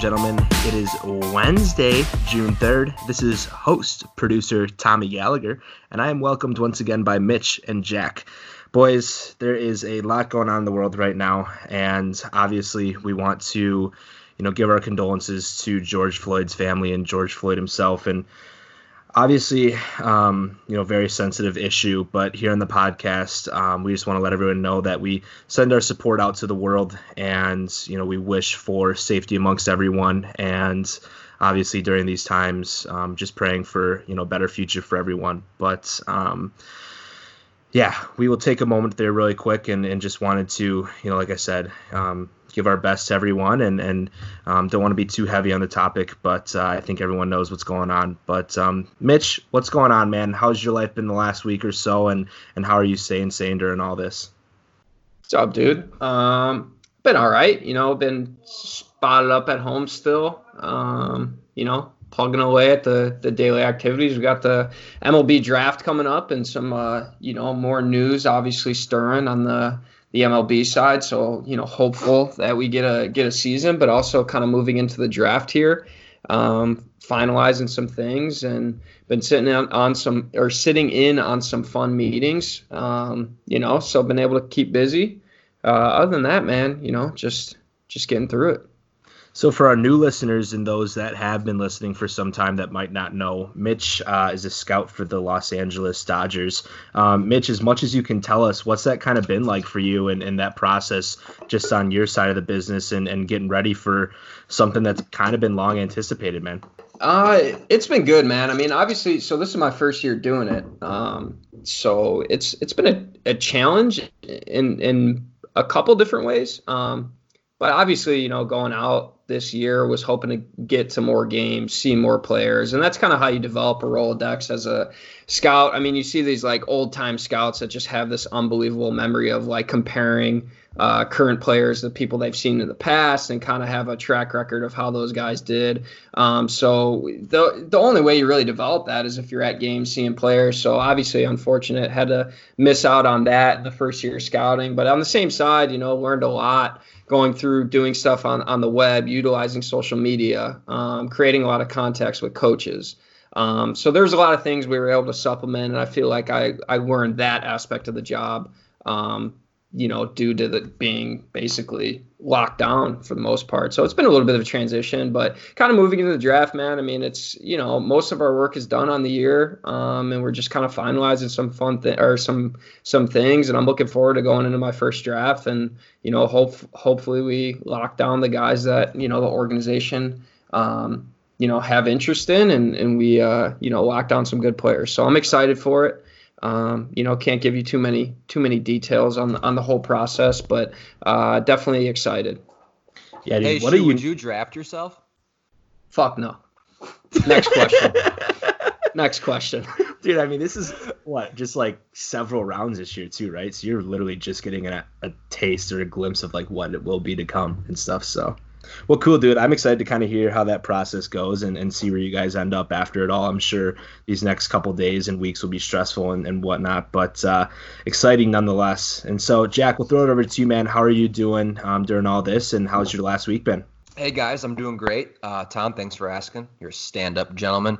gentlemen? It is Wednesday, June 3rd. This is host, producer Tommy Gallagher, and I am welcomed once again by Mitch and Jack. Boys, there is a lot going on in the world right now, and obviously we want to, you know, give our condolences to George Floyd's family and George Floyd himself. And obviously, um, you know, very sensitive issue. But here on the podcast, um, we just want to let everyone know that we send our support out to the world, and you know, we wish for safety amongst everyone, and obviously during these times, um, just praying for you know better future for everyone. But um, yeah, we will take a moment there really quick, and, and just wanted to, you know, like I said, um, give our best to everyone and and um, don't want to be too heavy on the topic but uh, i think everyone knows what's going on. But um, mitch what's going on man? How's your life been the last week or so and and how are you staying sane during all this? What's up dude. Um been all right you know been spotted up at home still. Um you know plugging away at the the daily activities we got the mlb draft coming up and some uh you know more news obviously stirring on the the MLB side. So you know, hopeful that we get a get a season, but also kind of moving into the draft here, um, finalizing some things, and been sitting on, on some or sitting in on some fun meetings. Um, you know, so been able to keep busy. Uh, other than that, man, you know, just just getting through it. So, for our new listeners and those that have been listening for some time that might not know, Mitch uh, is a scout for the Los Angeles Dodgers. Um, Mitch, as much as you can tell us, what's that kind of been like for you and, that process just on your side of the business and, and getting ready for something that's kind of been long anticipated, man? Uh, it's been good, man. I mean, obviously, so this is my first year doing it. Um, so it's it's been a, a challenge in in a couple different ways. Um, but obviously, you know, going out this year was hoping to get to more games, see more players, and that's kind of how you develop a Rolodex as a scout. I mean, you see these like old time scouts that just have this unbelievable memory of like comparing uh, current players the people they've seen in the past and kind of have a track record of how those guys did. Um, so the the only way you really develop that is if you're at games seeing players. So obviously, unfortunate had to miss out on that the first year scouting, but on the same side, you know, learned a lot going through doing stuff on, on the web, utilizing social media, um, creating a lot of contacts with coaches. Um, so there's a lot of things we were able to supplement, and I feel like I, I learned that aspect of the job um, you know, due to the being basically locked down for the most part. So it's been a little bit of a transition, but kind of moving into the draft, man. I mean, it's you know, most of our work is done on the year, um, and we're just kind of finalizing some fun thing or some some things. And I'm looking forward to going into my first draft, and you know, hope hopefully we lock down the guys that you know the organization. Um, you know, have interest in, and and we, uh, you know, lock down some good players. So I'm excited for it. Um, you know, can't give you too many too many details on the, on the whole process, but uh, definitely excited. Yeah, dude, hey, what you, would you draft yourself? Fuck no. Next question. Next question. Dude, I mean, this is what just like several rounds this year too, right? So you're literally just getting a, a taste or a glimpse of like what it will be to come and stuff. So well, cool, dude. I'm excited to kind of hear how that process goes and, and see where you guys end up after it all. I'm sure these next couple days and weeks will be stressful and, and whatnot, but uh, exciting nonetheless. And so, Jack, we'll throw it over to you, man. How are you doing um, during all this, and how's your last week been? Hey guys, I'm doing great. Uh, Tom, thanks for asking. You're a stand-up gentleman.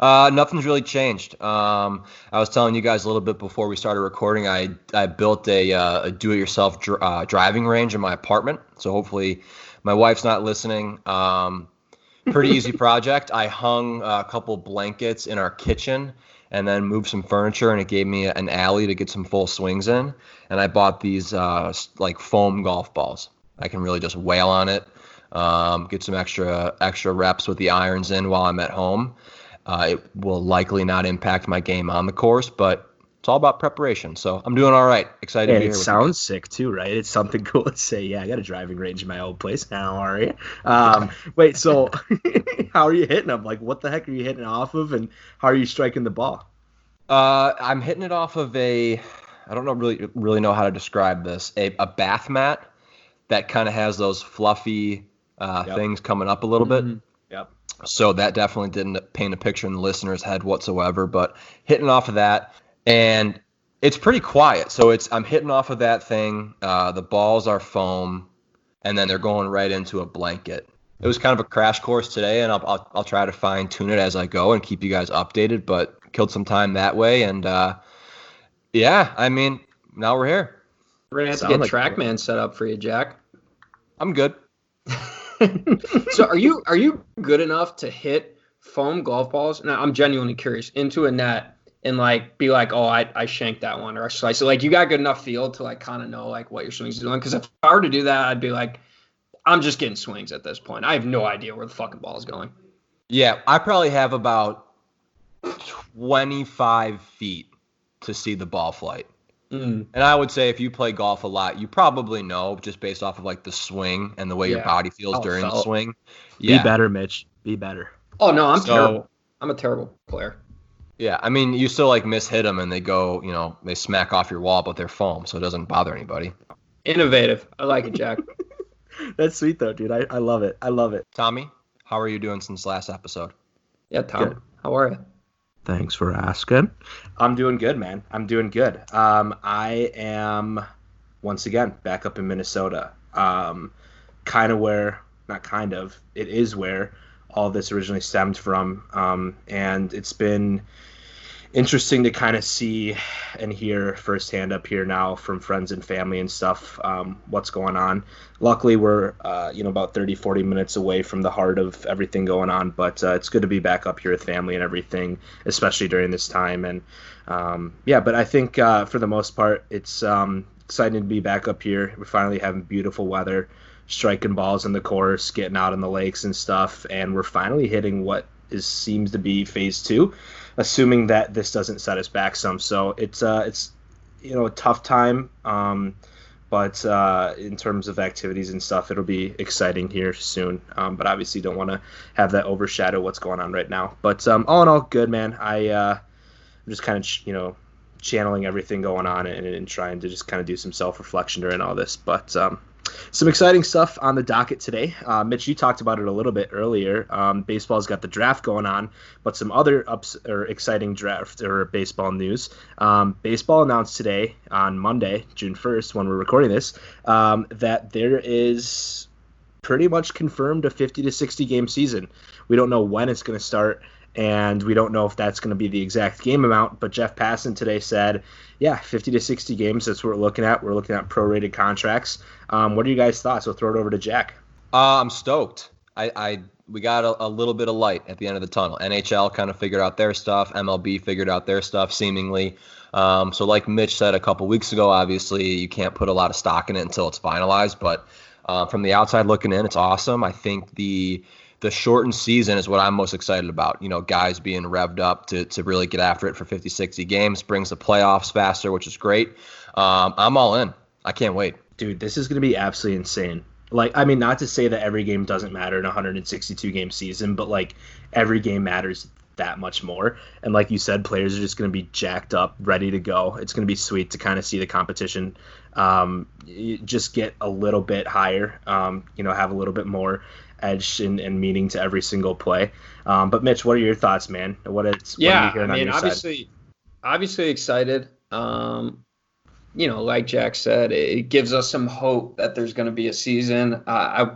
Uh, nothing's really changed. Um, I was telling you guys a little bit before we started recording. I I built a, uh, a do-it-yourself dr- uh, driving range in my apartment. So hopefully my wife's not listening. Um, pretty easy project. I hung a couple blankets in our kitchen and then moved some furniture, and it gave me an alley to get some full swings in. And I bought these uh, like foam golf balls. I can really just wail on it, um, get some extra extra reps with the irons in while I'm at home. Uh, it will likely not impact my game on the course, but it's all about preparation. So I'm doing all right. Excited. And it sounds sick too, right? It's something cool to say. Yeah, I got a driving range in my old place. now, are you? Um, wait, so how are you hitting them? Like, what the heck are you hitting off of, and how are you striking the ball? Uh, I'm hitting it off of a. I don't know really really know how to describe this. A, a bath mat that kind of has those fluffy uh, yep. things coming up a little mm-hmm. bit. Yep. So that definitely didn't paint a picture in the listener's head whatsoever. But hitting off of that and it's pretty quiet. So it's I'm hitting off of that thing. Uh, the balls are foam, and then they're going right into a blanket. it was kind of a crash course today, and I'll I'll, I'll try to fine tune it as I go and keep you guys updated. But killed some time that way, and uh, yeah, I mean now we're here. We're gonna have to get like TrackMan set up for you, Jack. I'm good. so are you are you good enough to hit foam golf balls? Now I'm genuinely curious into a net and like be like, oh, I, I shanked that one or I sliced it. Like you got good enough feel to like kind of know like what your swings are doing. Because if I were to do that, I'd be like, I'm just getting swings at this point. I have no idea where the fucking ball is going. Yeah, I probably have about 25 feet to see the ball flight. Mm. And I would say if you play golf a lot, you probably know just based off of like the swing and the way yeah. your body feels oh, during felt. the swing. Yeah. Be better, Mitch. Be better. Oh no, I'm so, terrible. I'm a terrible player. Yeah, I mean, you still like miss hit them and they go, you know, they smack off your wall, but they're foam, so it doesn't bother anybody. Innovative. I like it, Jack. That's sweet though, dude. I, I love it. I love it. Tommy, how are you doing since last episode? Yeah, Tom. Good. How are you? Thanks for asking. I'm doing good, man. I'm doing good. Um, I am once again back up in Minnesota. Um, kind of where, not kind of, it is where all this originally stemmed from. Um, and it's been interesting to kind of see and hear firsthand up here now from friends and family and stuff um, what's going on. Luckily we're uh, you know about 30 40 minutes away from the heart of everything going on but uh, it's good to be back up here with family and everything especially during this time. And um, yeah but i think uh, for the most part it's um, exciting to be back up here. We're finally having beautiful weather striking balls in the course getting out in the lakes and stuff and we're finally hitting what is seems to be phase two assuming that this doesn't set us back some. So it's uh, it's you know a tough time, um, but uh, in terms of activities and stuff, it'll be exciting here soon. Um, but obviously, don't want to have that overshadow what's going on right now. But um, all in all, good man. I uh, I'm just kind of you know channeling everything going on and, and, trying to just kind of do some self reflection during all this. But um, some exciting stuff on the docket today. Uh, Mitch, you talked about it a little bit earlier. Um, baseball's got the draft going on, but some other ups or exciting draft or baseball news. Um, baseball announced today on Monday, June 1st, when we're recording this, um, that there is pretty much confirmed a 50 to 60 game season. We don't know when it's going to start and we don't know if that's going to be the exact game amount. But Jeff Passan today said, yeah, 50 to 60 games. That's what we're looking at. We're looking at prorated contracts. Um, what are you guys' thoughts? We'll throw it over to Jack. Uh, I'm stoked. I, I we got a, a, little bit of light at the end of the tunnel. NHL kind of figured out their stuff. MLB figured out their stuff, seemingly. Um, so, like Mitch said a couple weeks ago, obviously you can't put a lot of stock in it until it's finalized. But uh, from the outside looking in, it's awesome. I think the the shortened season is what I'm most excited about. You know, guys being revved up to, to really get after it for 50, 60 games brings the playoffs faster, which is great. Um, I'm all in. I can't wait. Dude, this is going to be absolutely insane. Like, I mean, not to say that every game doesn't matter in a 162 game season, but like every game matters that much more. And like you said, players are just going to be jacked up, ready to go. It's going to be sweet to kind of see the competition um, just get a little bit higher, um, you know, have a little bit more edge and, and meaning to every single play. Um, but Mitch, what are your thoughts, man? What it's yeah, what I mean, obviously, side? obviously excited. Um, you know, like Jack said, it gives us some hope that there's going to be a season. Uh, I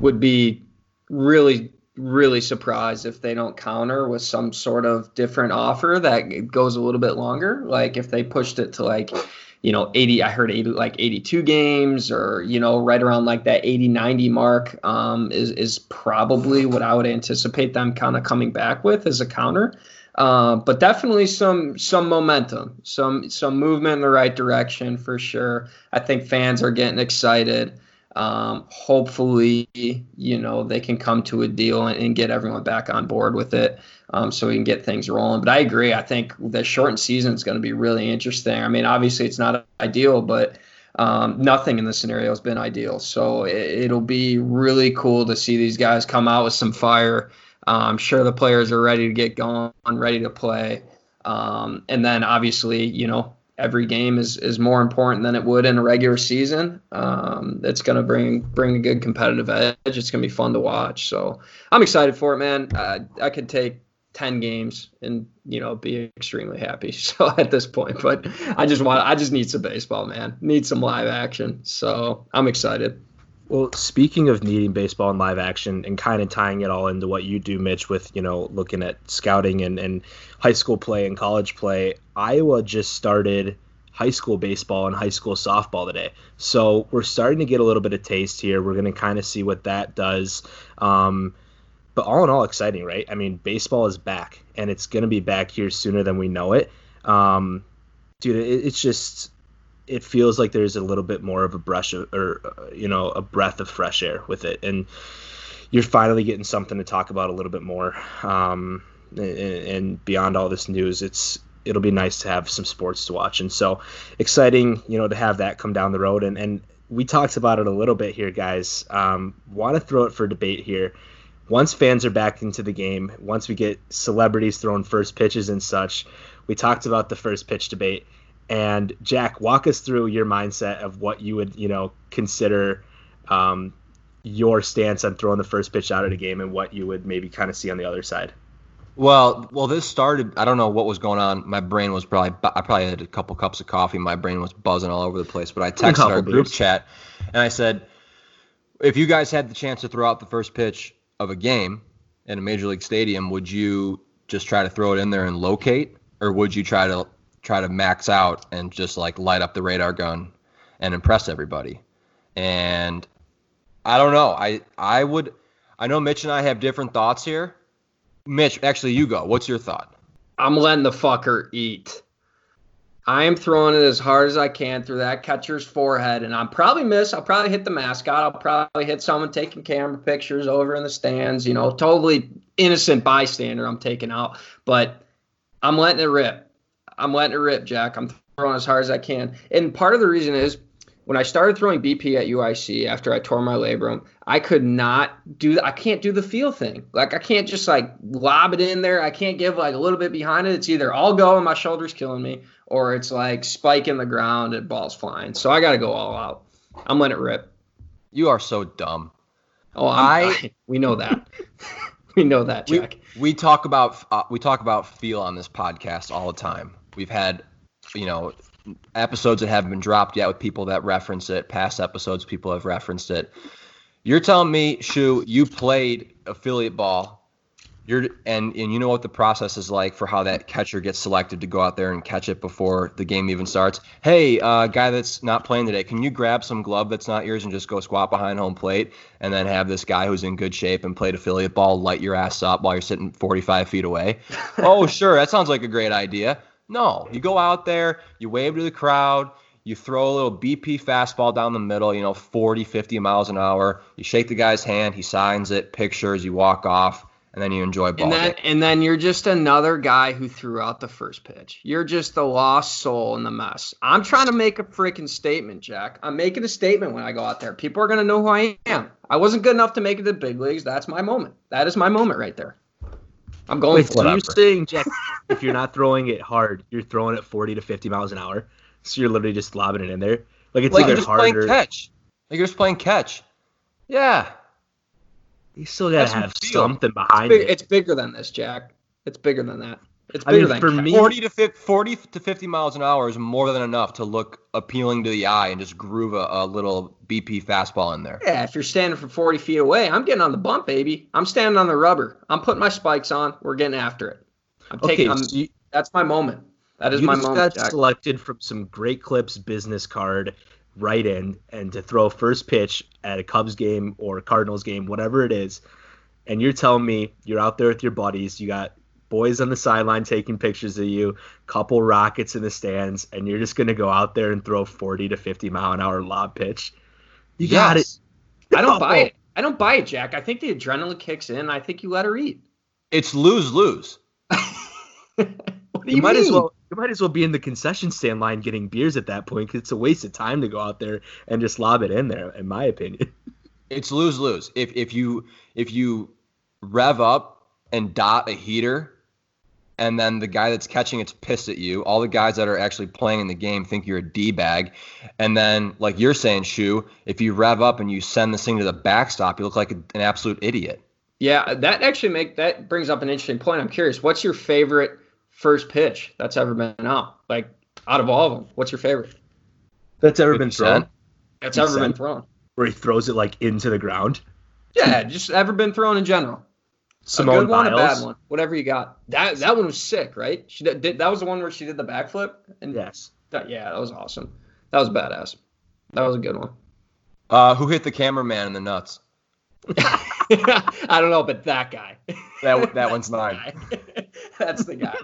would be really, really surprised if they don't counter with some sort of different offer that goes a little bit longer. Like if they pushed it to like you know 80 i heard 80 like 82 games or you know right around like that 80 90 mark um, is is probably what i would anticipate them kind of coming back with as a counter. Uh, but definitely some some momentum some some movement in the right direction for sure. I think fans are getting excited um, hopefully, you know, they can come to a deal and, and get everyone back on board with it um, so we can get things rolling. But I agree. I think the shortened season is going to be really interesting. I mean, obviously, it's not ideal, but um, nothing in the scenario has been ideal. So it, will be really cool to see these guys come out with some fire. Uh, I'm sure the players are ready to get going, ready to play. Um, and then obviously, you know, every game is is more important than it would in a regular season. Um, it's going to bring bring a good competitive edge. It's going to be fun to watch. So I'm excited for it, man. I could take 10 games and you know be extremely happy so at this point but i just want i just need some baseball man need some live action so i'm excited Well, speaking of needing baseball in live action and kind of tying it all into what you do, Mitch, with you know looking at scouting and, and high school play and college play, Iowa just started high school baseball and high school softball today. So we're starting to get a little bit of taste here. We're going to kind of see what that does. Um, but all in all, exciting, right? I mean, baseball is back, and it's going to be back here sooner than we know it. Um, dude, it, it's just it feels like there's a little bit more of a brush of, or uh, you know a breath of fresh air with it. And you're finally getting something to talk about a little bit more um, and, and, beyond all this news it's it'll be nice to have some sports to watch. And so exciting you know to have that come down the road. And and we talked about it a little bit here guys. Um, want to throw it for debate here. Once fans are back into the game once we get celebrities throwing first pitches and such we talked about the first pitch debate and Jack, walk us through your mindset of what you would, you know, consider um, your stance on throwing the first pitch out of the game and what you would maybe kind of see on the other side. Well, well, this started. I don't know what was going on. My brain was probably. I probably had a couple cups of coffee. My brain was buzzing all over the place. But I texted our group chat, and I said, if you guys had the chance to throw out the first pitch of a game in a major league stadium, would you just try to throw it in there and locate, or would you try to try to max out and just like light up the radar gun and impress everybody. And I don't know. I I would I know Mitch and I have different thoughts here. Mitch, actually you go. What's your thought? I'm letting the fucker eat. I am throwing it as hard as I can through that catcher's forehead, and I'll probably miss. I'll probably hit the mascot. I'll probably hit someone taking camera pictures over in the stands. You know, totally innocent bystander I'm taking out, but I'm letting it rip. I'm letting it rip, Jack. I'm throwing as hard as I can. And part of the reason is when I started throwing BP at UIC after I tore my labrum, I could not do I can't do the feel thing. Like I can't just like lob it in there. I can't give like a little bit behind it. It's either all go and my shoulder's killing me, or it's like spike in the ground and balls flying. So I got to go all out. I'm letting it rip. You are so dumb. Oh, I'm, I we know that. we know that, Jack. We, we talk about uh, we talk about feel on this podcast all the time. We've had, you know, episodes that haven't been dropped yet with people that reference it. Past episodes, people have referenced it. You're telling me, Shu, you played affiliate ball. You're and and you know what the process is like for how that catcher gets selected to go out there and catch it before the game even starts. Hey, uh, guy that's not playing today, can you grab some glove that's not yours and just go squat behind home plate and then have this guy who's in good shape and played affiliate ball light your ass up while you're sitting 45 feet away? oh, sure, that sounds like a great idea. No, you go out there, you wave to the crowd, you throw a little BP fastball down the middle, you know, 40, 50 miles an hour. You shake the guy's hand, he signs it, pictures, you walk off, and then you enjoy ball. And then, and then you're just another guy who threw out the first pitch. You're just the lost soul in the mess. I'm trying to make a freaking statement, Jack. I'm making a statement when I go out there. People are going to know who I am. I wasn't good enough to make it to the big leagues. That's my moment. That is my moment right there. I'm going Wait, for so you're saying, Jack, if you're not throwing it hard, you're throwing it 40 to 50 miles an hour. So you're literally just lobbing it in there. Like it's like you're just harder. playing catch. Like you're just playing catch. Yeah. You still gotta have something behind it's big, it. It's bigger than this, Jack. It's bigger than that. It's bigger I mean, than for me, 40 to 50, 40 to 50 miles an hour is more than enough to look appealing to the eye and just groove a, a, little BP fastball in there. Yeah, if you're standing from 40 feet away, I'm getting on the bump, baby. I'm standing on the rubber. I'm putting my spikes on. We're getting after it. I'm taking. Okay, so you, that's my moment. That is my moment. got Jack. selected from some great clips business card right in and to throw first pitch at a Cubs game or a Cardinals game, whatever it is. And you're telling me you're out there with your buddies. You got boys on the sideline taking pictures of you, couple rockets in the stands, and you're just gonna go out there and throw 40 to 50 mile an hour lob pitch. You yes. got it. I don't buy it. I don't buy it, Jack. I think the adrenaline kicks in. I think you let her eat. It's lose lose. what do you, you might mean? as well you might as well be in the concession stand line getting beers at that point because it's a waste of time to go out there and just lob it in there, in my opinion. It's lose lose. If if you if you rev up and dot a heater and then the guy that's catching it's pissed at you. All the guys that are actually playing in the game think you're a D bag. And then, like you're saying, Shu, if you rev up and you send this thing to the backstop, you look like an absolute idiot. Yeah, that actually make that brings up an interesting point. I'm curious, what's your favorite first pitch that's ever been out? Like out of all of them, what's your favorite? That's ever been thrown. That's ever been thrown. where he throws it like into the ground. Yeah, just ever been thrown in general. Simone a good one, a bad one, whatever you got. That that one was sick, right? She did, that was the one where she did the backflip, and Yes. that, yeah, that was awesome. That was badass. That was a good one. Uh, who hit the cameraman in the nuts? I don't know, but that guy. That that one's mine. That's the guy.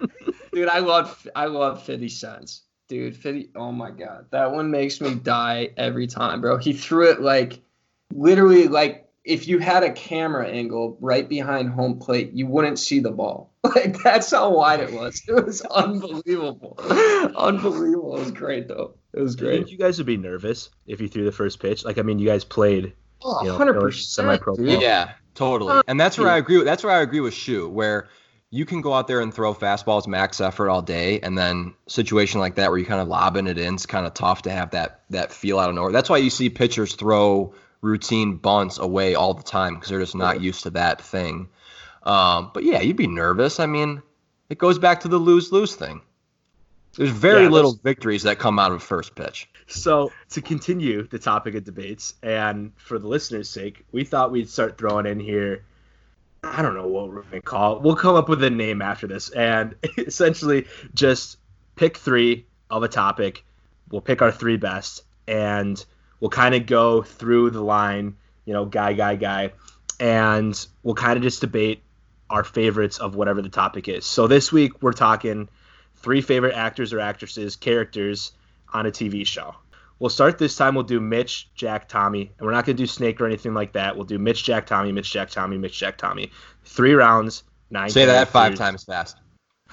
Dude, I love I love 50 cents. Dude, 50 oh my god. That one makes me die every time, bro. He threw it like literally like if you had a camera angle right behind home plate, you wouldn't see the ball. Like that's how wide it was. It was unbelievable. unbelievable. It was great though. It was Do you think great. you guys would be nervous if you threw the first pitch? Like, I mean, you guys played. Oh, you know, 100%. semi-pro Yeah, totally. And that's where I agree. With, that's where I agree with Shu, where you can go out there and throw fastballs max effort all day, and then situation like that where you kind of lobbing it in, it's kind of tough to have that that feel out of nowhere. That's why you see pitchers throw routine bunts away all the time because they're just not used to that thing. Um, but yeah, you'd be nervous. I mean, it goes back to the lose lose thing. There's very Yeah, little victories that come out of first pitch. So to continue the topic of debates, and for the listeners' sake, we thought we'd start throwing in here. I don't know what we're gonna call it. We'll come up with a name after this, and essentially just pick three of a topic. We'll pick our three best, and we'll kind of go through the line. You know, guy, guy, guy, and we'll kind of just debate our favorites of whatever the topic is. So this week we're talking three favorite actors or actresses, characters on a TV show. We'll start this time. We'll do Mitch, Jack, Tommy, and we're not gonna do Snake or anything like that. We'll do Mitch, Jack, Tommy, Mitch, Jack, Tommy, Mitch, Jack, Tommy. Three rounds, nine. Say that five characters. times fast.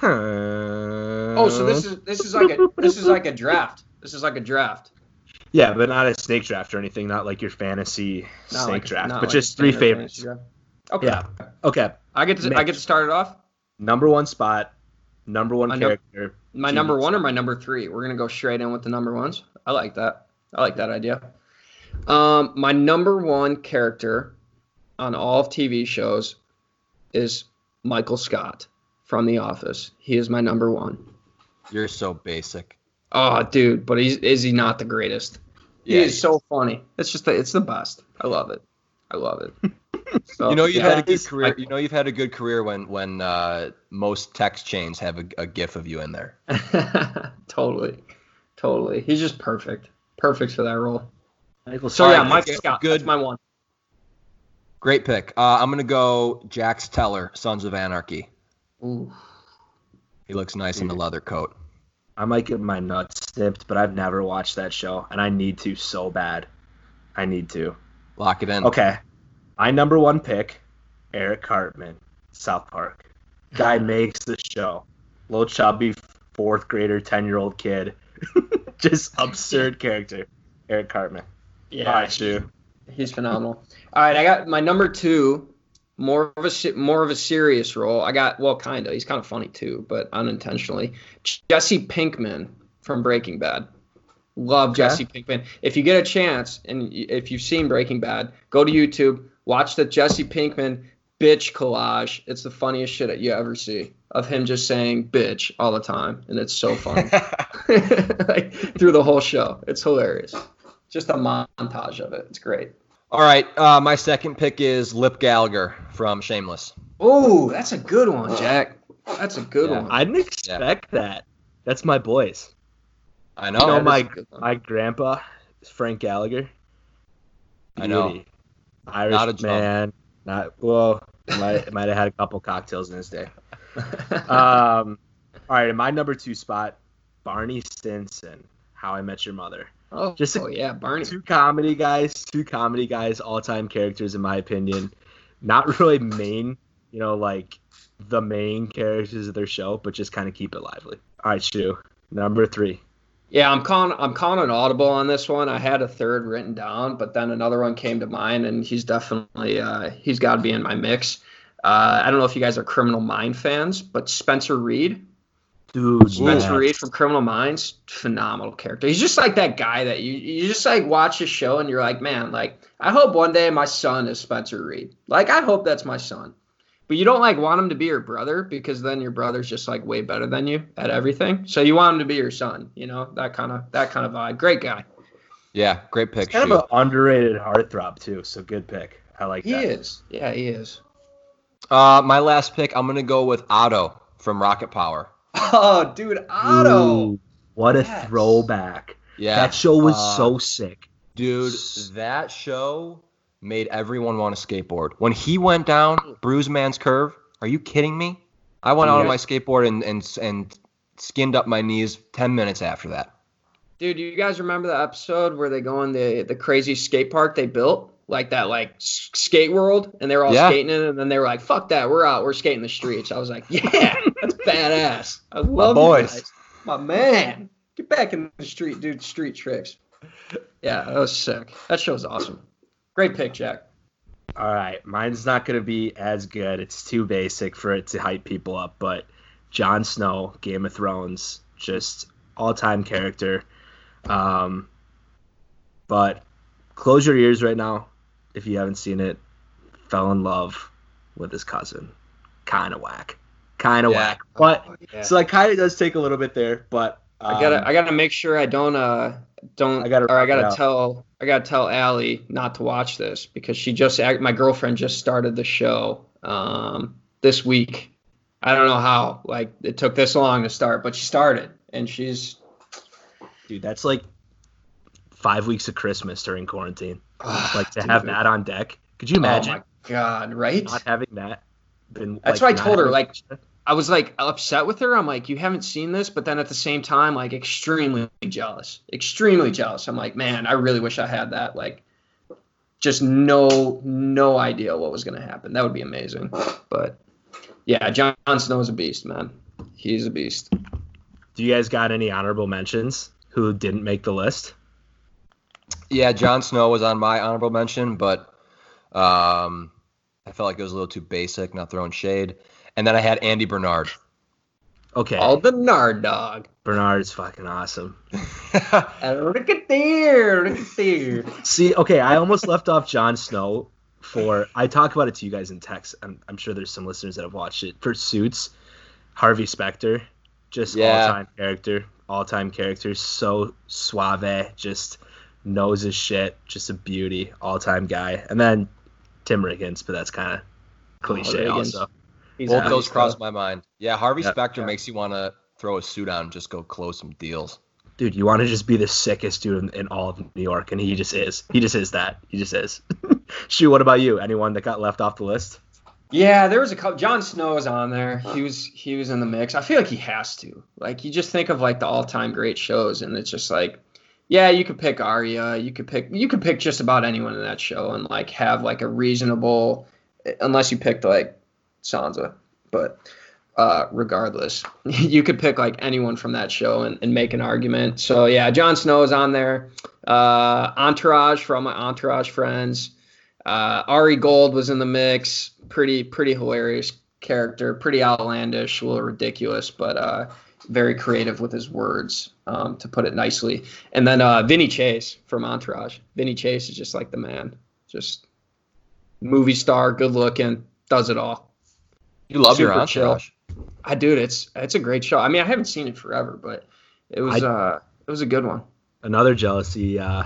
Oh, so this is this is like a this is like a draft. This is like a draft. Yeah, but not a snake draft or anything. Not like your fantasy Not snake like draft, but like just three favorites. Okay. Yeah. Okay, I get to I get to start it off. number one spot, number one My num- character. My number one or my number three? We're gonna go straight in with the number ones. I like that. I like that idea. Um, my number one character on all of TV shows is Michael Scott from The Office. He is my number one. You're so basic. Oh, dude, but he's is he not the greatest? He Yeah, is so funny. It's just the, it's the best. I love it. I love it. So, You know you've yeah, had a good he's- career. You know you've had a good career when when uh, most text chains have a, a gif of you in there. totally, totally. He's just perfect. Perfect for that role. Michael So All yeah, right, Michael Scott. good. That's my one. Great pick. Uh, I'm gonna go Jax Teller, Sons of Anarchy. Ooh. He looks nice in the leather coat. I might get my nuts snipped, but I've never watched that show, and I need to so bad. I need to. Lock it in. Okay. My number one pick, Eric Cartman, South Park. Guy makes the show. Little chubby fourth grader, 10 year old kid. Just absurd character. Eric Cartman. Yeah, All right, Shu. he's phenomenal. All right, I got my number two. More of a more of a serious role. I got well, kind of. He's kind of funny too, but unintentionally. Jesse Pinkman from Breaking Bad. Love Okay. Jesse Pinkman. If you get a chance, and if you've seen Breaking Bad, go to YouTube, watch the Jesse Pinkman bitch collage. It's the funniest shit that you ever see of him just saying bitch all the time, and it's so funny. like through the whole show, it's hilarious. Just a montage of it. It's great. All right. Uh, my second pick is Lip Gallagher from Shameless. Oh, that's a good one, Jack. That's a good Yeah. one. I didn't expect that. That's my boys. I know. You know. know, that is my a good one. my grandpa is Frank Gallagher. I know. Beauty. Irish Not a man. Not well. Might might have had a couple cocktails in his day. Um, all right, in my number two spot, Barney Stinson, How I Met Your Mother. Oh, just oh yeah, Barney. Two comedy guys, two comedy guys, all time characters in my opinion. Not really main, you know, like the main characters of their show, but just kind of keep it lively. All right, Shu, number three. Yeah, I'm calling. I'm calling an audible on this one. I had a third written down, but then another one came to mind, and he's definitely uh, he's got to be in my mix. Uh, I don't know if you guys are Criminal Mind fans, but Spencer Reid, Dude, Spencer yes. Reid from Criminal Minds, phenomenal character. He's just like that guy that you you just like watch his show and you're like, man, like I hope one day my son is Spencer Reid. Like I hope that's my son. But you don't like want him to be your brother because then your brother's just like way better than you at everything. So you want him to be your son, you know, that kind of that kind of vibe. Great guy. Yeah, great pick. He's kind shoot. of an underrated heartthrob too, so good pick. I like He that. is. Yeah, he is. Uh, my last pick, I'm gonna go with Otto from Rocket Power. Oh, dude, Otto. Ooh, what a Yes. throwback. Yeah, That show was uh, so sick. dude. That show made everyone want to skateboard. When he went down Bruise Man's curve, are you kidding me? I went out on my skateboard and and and skinned up my knees ten minutes after that. Dude, you guys remember the episode where they go in the the crazy skate park they built? Like that like skate world and they were all Yeah. skating in it and then they were like, fuck that, we're out, we're skating the streets. I was like, Yeah, that's badass. I love you boys. guys. My man. Get back in the street, dude. Street tricks. Yeah, that was sick. That show's awesome. Great pick, Jack. All right, mine's not going to be as good. It's too basic for it to hype people up, but Jon Snow, Game of Thrones, just all-time character. Um, but close your ears right now if you haven't seen it. Fell in love with his cousin. Kind of whack. Kind of Yeah. whack. But Yeah. so it kind of does take a little bit there, but um, I gotta I gotta make sure I don't uh don't I gotta or I gotta tell I gotta tell Allie not to watch this because she just my girlfriend just started the show um this week. I don't know how like it took this long to start, but she started and she's dude, that's like five weeks of Christmas during quarantine. Ah, Like to dude. have that on deck. Could you imagine? Oh my god, right? not having that been That's like, what I told her, like- I was like upset with her. I'm like, you haven't seen this, but then at the same time, like extremely jealous, extremely jealous. I'm like, man, I really wish I had that. Like, just no, no idea what was gonna happen. That would be amazing. But yeah, Jon Snow's a beast, man. He's a beast. do you guys got any honorable mentions who didn't make the list Yeah, Jon Snow was on my honorable mention, but um, I felt like it was a little too basic, not throwing shade. And then I had Andy Bernard. okay All the Nard dog. Bernard is fucking awesome Look at there, look at there. see okay i almost left off Jon snow for i talk about it to you guys in text I'm, I'm sure there's some listeners that have watched it for suits harvey specter just Yeah. all-time character all-time character so suave just knows his shit just a beauty all-time guy and then tim riggins but that's kind of cliche Riggins. also He's Both those beast, crossed my mind. Yeah, Harvey Yeah. Specter Yeah. makes you want to throw a suit on and just go close some deals. dude, you want to just be the sickest dude in, in all of New York, and he just is. He just is that. He just is. Shoot, what about you? Anyone that got left off the list? Yeah, there was a couple. Jon Snow was on there. He was he was in the mix. I feel like he has to. Like you just think of like the all time great shows, and it's just like, yeah, you could pick Arya. You could pick you could pick just about anyone in that show, and like have like a reasonable, unless you picked like Sansa, but. Uh, regardless, you could pick like anyone from that show and, and make an argument. So yeah, Jon Snow is on there. Uh, Entourage for all my Entourage friends. Uh, Ari Gold was in the mix. Pretty, pretty hilarious character. Pretty outlandish, a little ridiculous, but uh, very creative with his words, um, to put it nicely. And then uh, Vinny Chase from Entourage. Vinny Chase is just like the man. Just movie star, good looking, does it all. You love your Super chill. entourage. I dude, it's it's a great show. I mean, I haven't seen it forever, but it was I- uh it was a good one. Another jealousy, uh,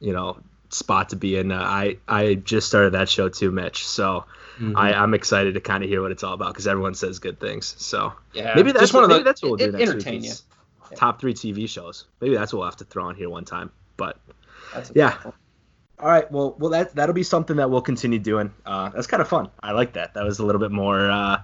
you know, spot to be in. Uh, I I just started that show too, Mitch. So Mm-hmm. I, I'm excited to kind of hear what it's all about because everyone says good things. So yeah, maybe that's just one what, of maybe the that's what we'll do next entertain week. Top three TV shows. Maybe that's what we'll have to throw on here one time. But Yeah. All right. Well, well, that that'll be something that we'll continue doing. Uh, that's kind of fun. I like that. That was a little bit more uh,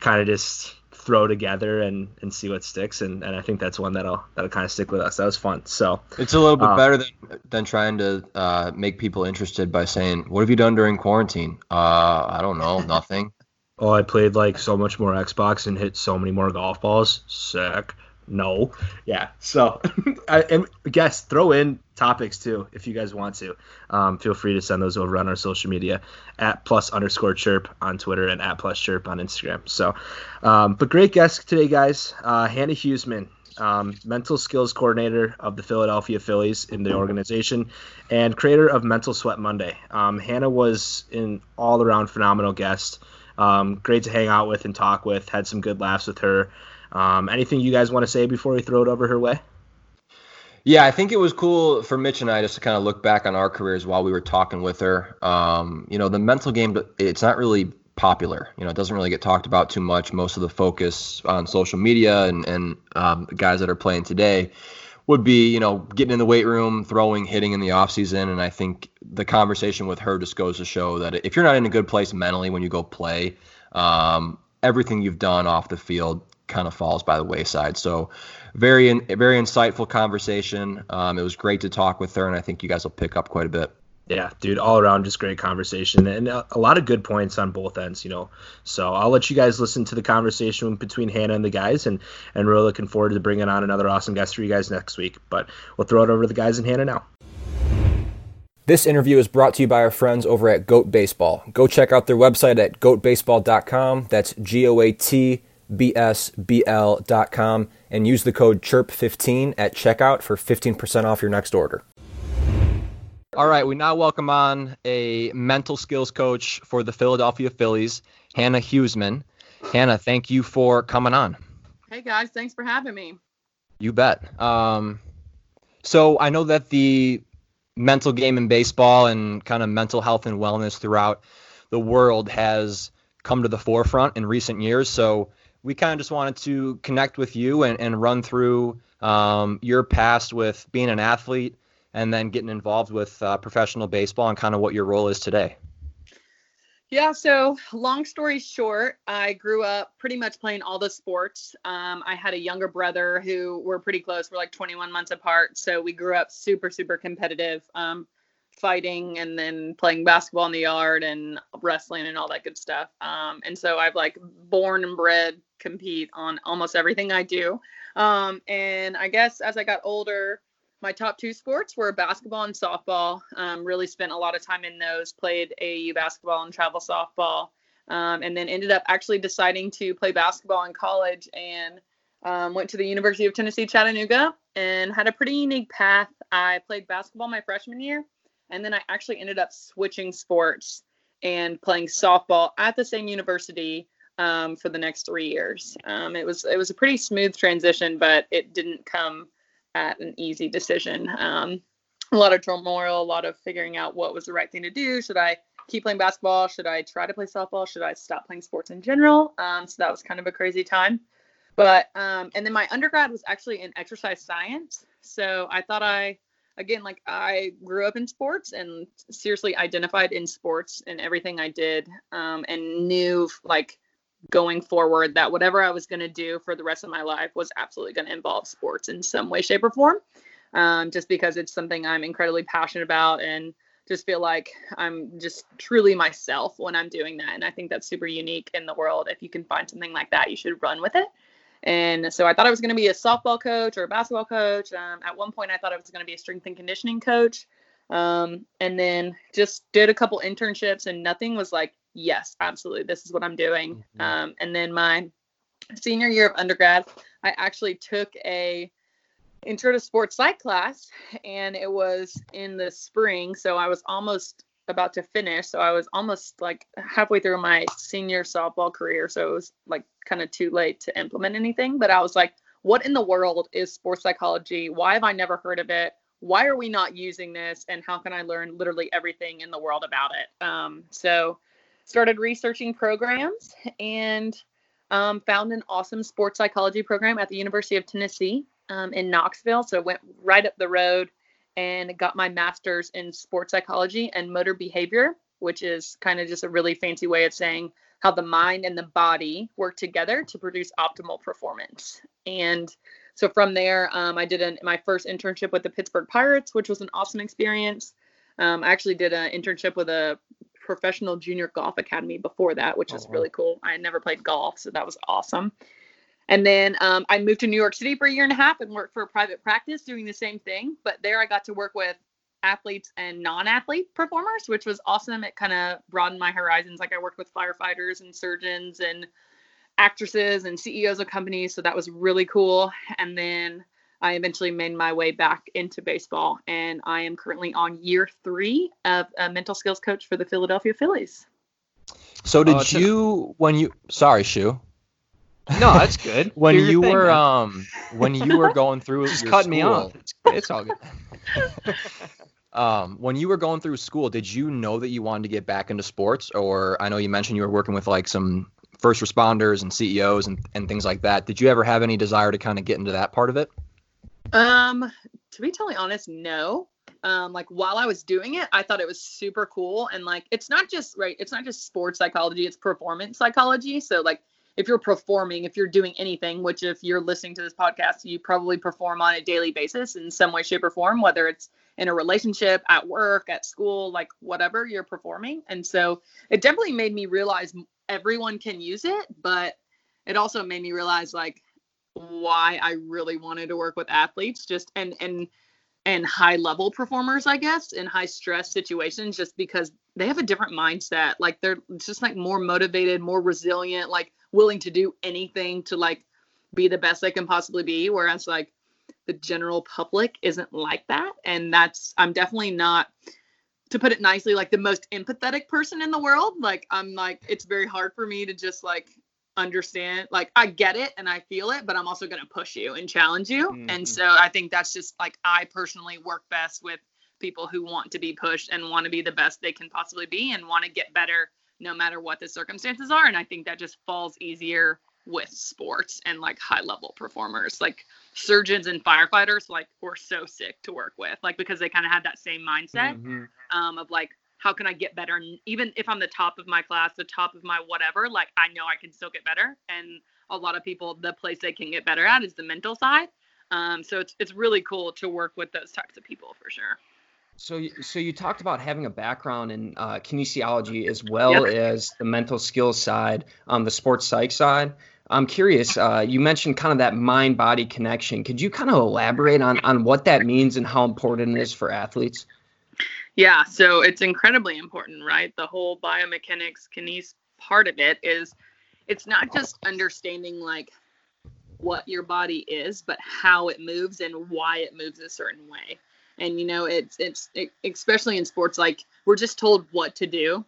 kind of just throw together and, and see what sticks. And, and I think that's one that'll that'll kind of stick with us. That was fun. So It's a little bit Uh, better than than trying to uh, make people interested by saying, "What have you done during quarantine?" Uh, I don't know, nothing. oh, I played like so much more Xbox and hit so many more golf balls. Sick. No. Yeah. So, I, and guess throw in topics too if you guys want to. Um, feel free to send those over on our social media at plus underscore chirp on Twitter and at plus chirp on Instagram. So, um, but great guest today, guys. Uh, Hannah Huesman, um, mental skills coordinator of the Philadelphia Phillies in the organization and creator of Mental Sweat Monday. Um, Hannah was an all around phenomenal guest. Um, great to hang out with and talk with. Had some good laughs with her. Um, anything you guys want to say before we throw it over her way? Yeah, I think it was cool for Mitch and I just to kind of look back on our careers while we were talking with her. Um, you know, the mental game, it's not really popular. You know, it doesn't really get talked about too much. Most of the focus on social media and, and um, guys that are playing today would be, you know, getting in the weight room, throwing, hitting in the offseason. And I think the conversation with her just goes to show that if you're not in a good place mentally when you go play, um, everything you've done off the field kind of falls by the wayside. So very, in, very insightful conversation. Um, it was great to talk with her, and I think you guys will pick up quite a bit. Yeah, dude, all around just great conversation and a, a, lot of good points on both ends, you know. So I'll let you guys listen to the conversation between Hannah and the guys, and and really looking forward to bringing on another awesome guest for you guys next week. But we'll throw it over to the guys and Hannah now. This interview is brought to you by our friends over at Goat Baseball. Go check out their website at goatbaseball.com. That's G O A T B S B L.com and use the code CHIRP15 at checkout for 15% off your next order. All right, we now welcome on a mental skills coach for the Philadelphia Phillies, Hannah Huesman. Hannah, thank you for coming on. Hey guys, thanks for having me. You bet. Um, so I know that the mental game in baseball and kind of mental health and wellness throughout the world has come to the forefront in recent years. So we kind of just wanted to connect with you and, and run through um, your past with being an athlete and then getting involved with uh, professional baseball and kind of what your role is today. Yeah, so long story short, I grew up pretty much playing all the sports. Um, I had a younger brother who we're pretty close. We're like 21 months apart. So we grew up super, super competitive, um, fighting and then playing basketball in the yard and wrestling and all that good stuff. Um, and so I've like born and bred compete on almost everything I do. Um, and I guess as I got older, my top two sports were basketball and softball. Um, really spent a lot of time in those. Played AAU basketball and travel softball, um, and then ended up actually deciding to play basketball in college and um, went to the University of Tennessee Chattanooga and had a pretty unique path. I played basketball my freshman year, and then I actually ended up switching sports and playing softball at the same university um, for the next three years. Um, it was it was a pretty smooth transition, but it didn't come at an easy decision. Um, a lot of turmoil, a lot of figuring out what was the right thing to do. Should I keep playing basketball? Should I try to play softball? Should I stop playing sports in general? Um, so that was kind of a crazy time. But um, and then my undergrad was actually in exercise science. So I thought I again like I grew up in sports and seriously identified in sports and everything I did um, and knew like going forward that whatever I was going to do for the rest of my life was absolutely going to involve sports in some way, shape, or form. Um, just because it's something I'm incredibly passionate about and just feel like I'm just truly myself when I'm doing that. And I think that's super unique in the world. If you can find something like that, you should run with it. And so I thought I was going to be a softball coach or a basketball coach. Um, at one point, I thought I was going to be a strength and conditioning coach. Um, and then just did a couple internships, and nothing was like yes, absolutely, this is what I'm doing. Mm-hmm. Um, and then my senior year of undergrad, I actually took a intro to sports psych class, and it was in the spring, so I was almost about to finish. So I was almost like halfway through my senior softball career, so it was like kind of too late to implement anything. But I was like, what in the world is sports psychology? Why have I never heard of it? Why are we not using this? And how can I learn literally everything in the world about it? Um, so started researching programs and um, found an awesome sports psychology program at the University of Tennessee um, in Knoxville. So went right up the road and got my master's in sports psychology and motor behavior, which is kind of just a really fancy way of saying how the mind and the body work together to produce optimal performance. And so from there, um, I did an, my first internship with the Pittsburgh Pirates, which was an awesome experience. Um, I actually did an internship with a professional junior golf academy before that, which oh, is really cool. I had never played golf, so that was awesome. And then um, I moved to New York City for a year and a half and worked for a private practice doing the same thing. But there I got to work with athletes and non-athlete performers, which was awesome. It kind of broadened my horizons. Like I worked with firefighters and surgeons and actresses and CEOs of companies, so that was really cool. And then I eventually made my way back into baseball, and I am currently on year three of a mental skills coach for the Philadelphia Phillies. So did uh, you when you sorry, Shu? No, that's good. when Do you thing, were man. um when you were going through just your cutting me off. It's, it's all good. um when you were going through school did you know that you wanted to get back into sports or i know you mentioned you were working with like some first responders and ceos and, and things like that did you ever have any desire to kind of get into that part of it Um, to be totally honest, no. Um, like while I was doing it, I thought it was super cool. And like it's not just right, it's not just sports psychology, it's performance psychology. So like if you're performing, if you're doing anything, which if you're listening to this podcast, you probably perform on a daily basis in some way, shape, or form, whether it's in a relationship, at work, at school, like whatever you're performing. And so it definitely made me realize everyone can use it, but it also made me realize like why I really wanted to work with athletes just and and and high level performers I guess in high stress situations just because they have a different mindset like they're just like more motivated more resilient like willing to do anything to like be the best they can possibly be whereas like the general public isn't like that and that's I'm definitely not to put it nicely like the most empathetic person in the world like I'm like it's very hard for me to just like understand like i get it and i feel it but i'm also going to push you and challenge you Mhm. and so i think that's just like i personally work best with people who want to be pushed and want to be the best they can possibly be and want to get better no matter what the circumstances are and i think that just falls easier with sports and like high level performers like surgeons and firefighters like were so sick to work with like because they kind of had that same mindset Mhm. um, of like how can I get better? And even if I'm the top of my class, the top of my whatever, like I know I can still get better. And a lot of people, the place they can get better at is the mental side. Um, so it's it's really cool to work with those types of people for sure. So, you- so you talked about having a background in uh, kinesiology as well as the mental skills side, um, the sports psych side. I'm curious. Uh, you mentioned kind of that mind-body connection. Could you kind of elaborate on on what that means and how important it is for athletes? Yeah, so it's incredibly important, right? The whole biomechanics kines part of it is it's not just understanding like what your body is, but how it moves and why it moves a certain way. And you know, it's it's it, especially in sports like we're just told what to do.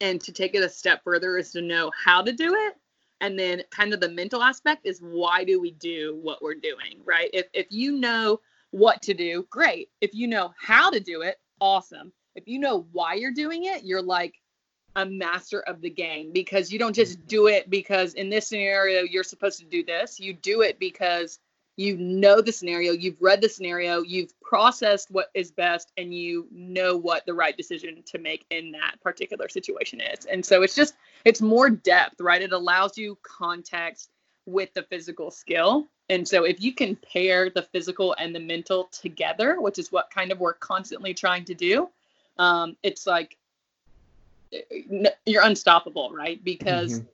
And to take it a step further is to know how to do it. And then kind of the mental aspect is why do we do what we're doing, right? If if you know what to do, great. If you know how to do it, awesome. If you know why you're doing it, you're like a master of the game because you don't just do it because in this scenario you're supposed to do this. You do it because you know the scenario, you've read the scenario, you've processed what is best, and you know what the right decision to make in that particular situation is. And so it's just, it's more depth, right? It allows you context with the physical skill. And so if you can pair the physical and the mental together, which is what kind of we're constantly trying to do, um, it's like you're unstoppable, right? Because Mhm.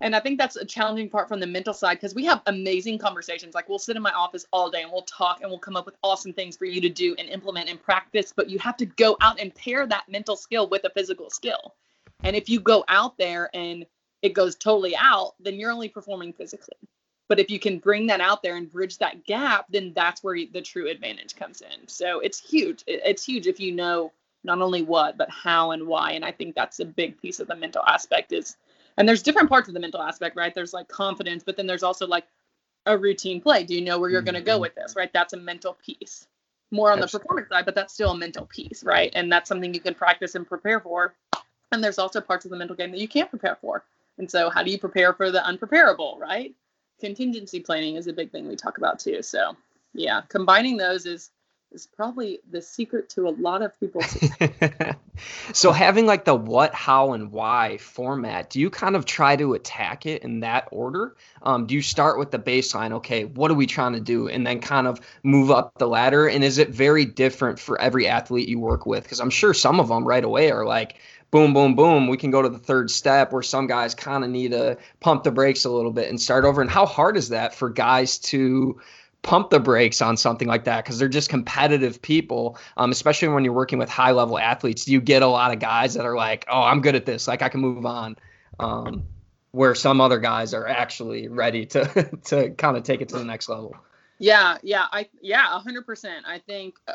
And I think that's a challenging part from the mental side because we have amazing conversations. Like we'll sit in my office all day and we'll talk and we'll come up with awesome things for you to do and implement and practice. But you have to go out and pair that mental skill with a physical skill. And if you go out there and it goes totally out, then you're only performing physically. But if you can bring that out there and bridge that gap, then that's where the true advantage comes in. So it's huge. It's huge if you know not only what, but how and why. And I think that's a big piece of the mental aspect is and there's different parts of the mental aspect, right? There's like confidence, but then there's also like a routine play. Do you know where you're going to go mm-hmm. with this, right? That's a mental piece. More on the performance side, but that's still a mental piece, right? And that's something you can practice and prepare for. And there's also parts of the mental game that you can't prepare for. And so, how do you prepare for the unpreparable, right? Contingency planning is a big thing we talk about too. So, yeah, combining those is is probably the secret to a lot of people's so having like the what, how, and why format, do you kind of try to attack it in that order? Um, do you start with the baseline? Okay, what are we trying to do, and then kind of move up the ladder? And is it very different for every athlete you work with? Because I'm sure some of them right away are like, boom, boom, boom. We can go to the third step, where some guys kind of need to pump the brakes a little bit and start over. And how hard is that for guys to pump the brakes on something like that because they're just competitive people um, especially when you're working with high level athletes you get a lot of guys that are like oh i'm good at this like i can move on um, where some other guys are actually ready to to kind of take it to the next level Yeah, yeah, I yeah, a hundred percent. I think uh,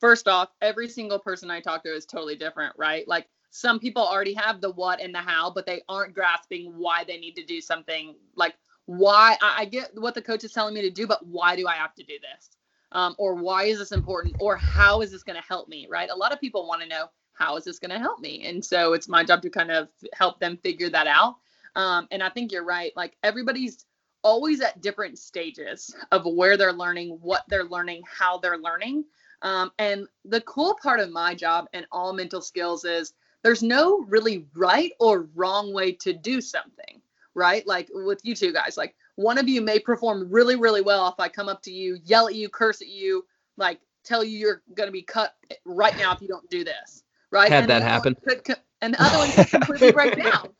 first off, every single person I talk to is totally different, right? Like some people already have the what and the how, but they aren't grasping why they need to do something. Like why I, get what the coach is telling me to do, but why do I have to do this? Um, or why is this important? Or how is this going to help me? Right? A lot of people want to know how is this going to help me, and so it's my job to kind of help them figure that out. Um, and I think you're right. Like everybody's always at different stages of where they're learning, what they're learning, how they're learning. Um, and the cool part of my job and all mental skills is there's no really right or wrong way to do something right? Like with you two guys, like one of you may perform really, really well if I come up to you, yell at you, curse at you, like tell you you're going to be cut right now if you don't do this, right? Had and that happen. Could, and the other one could completely break down,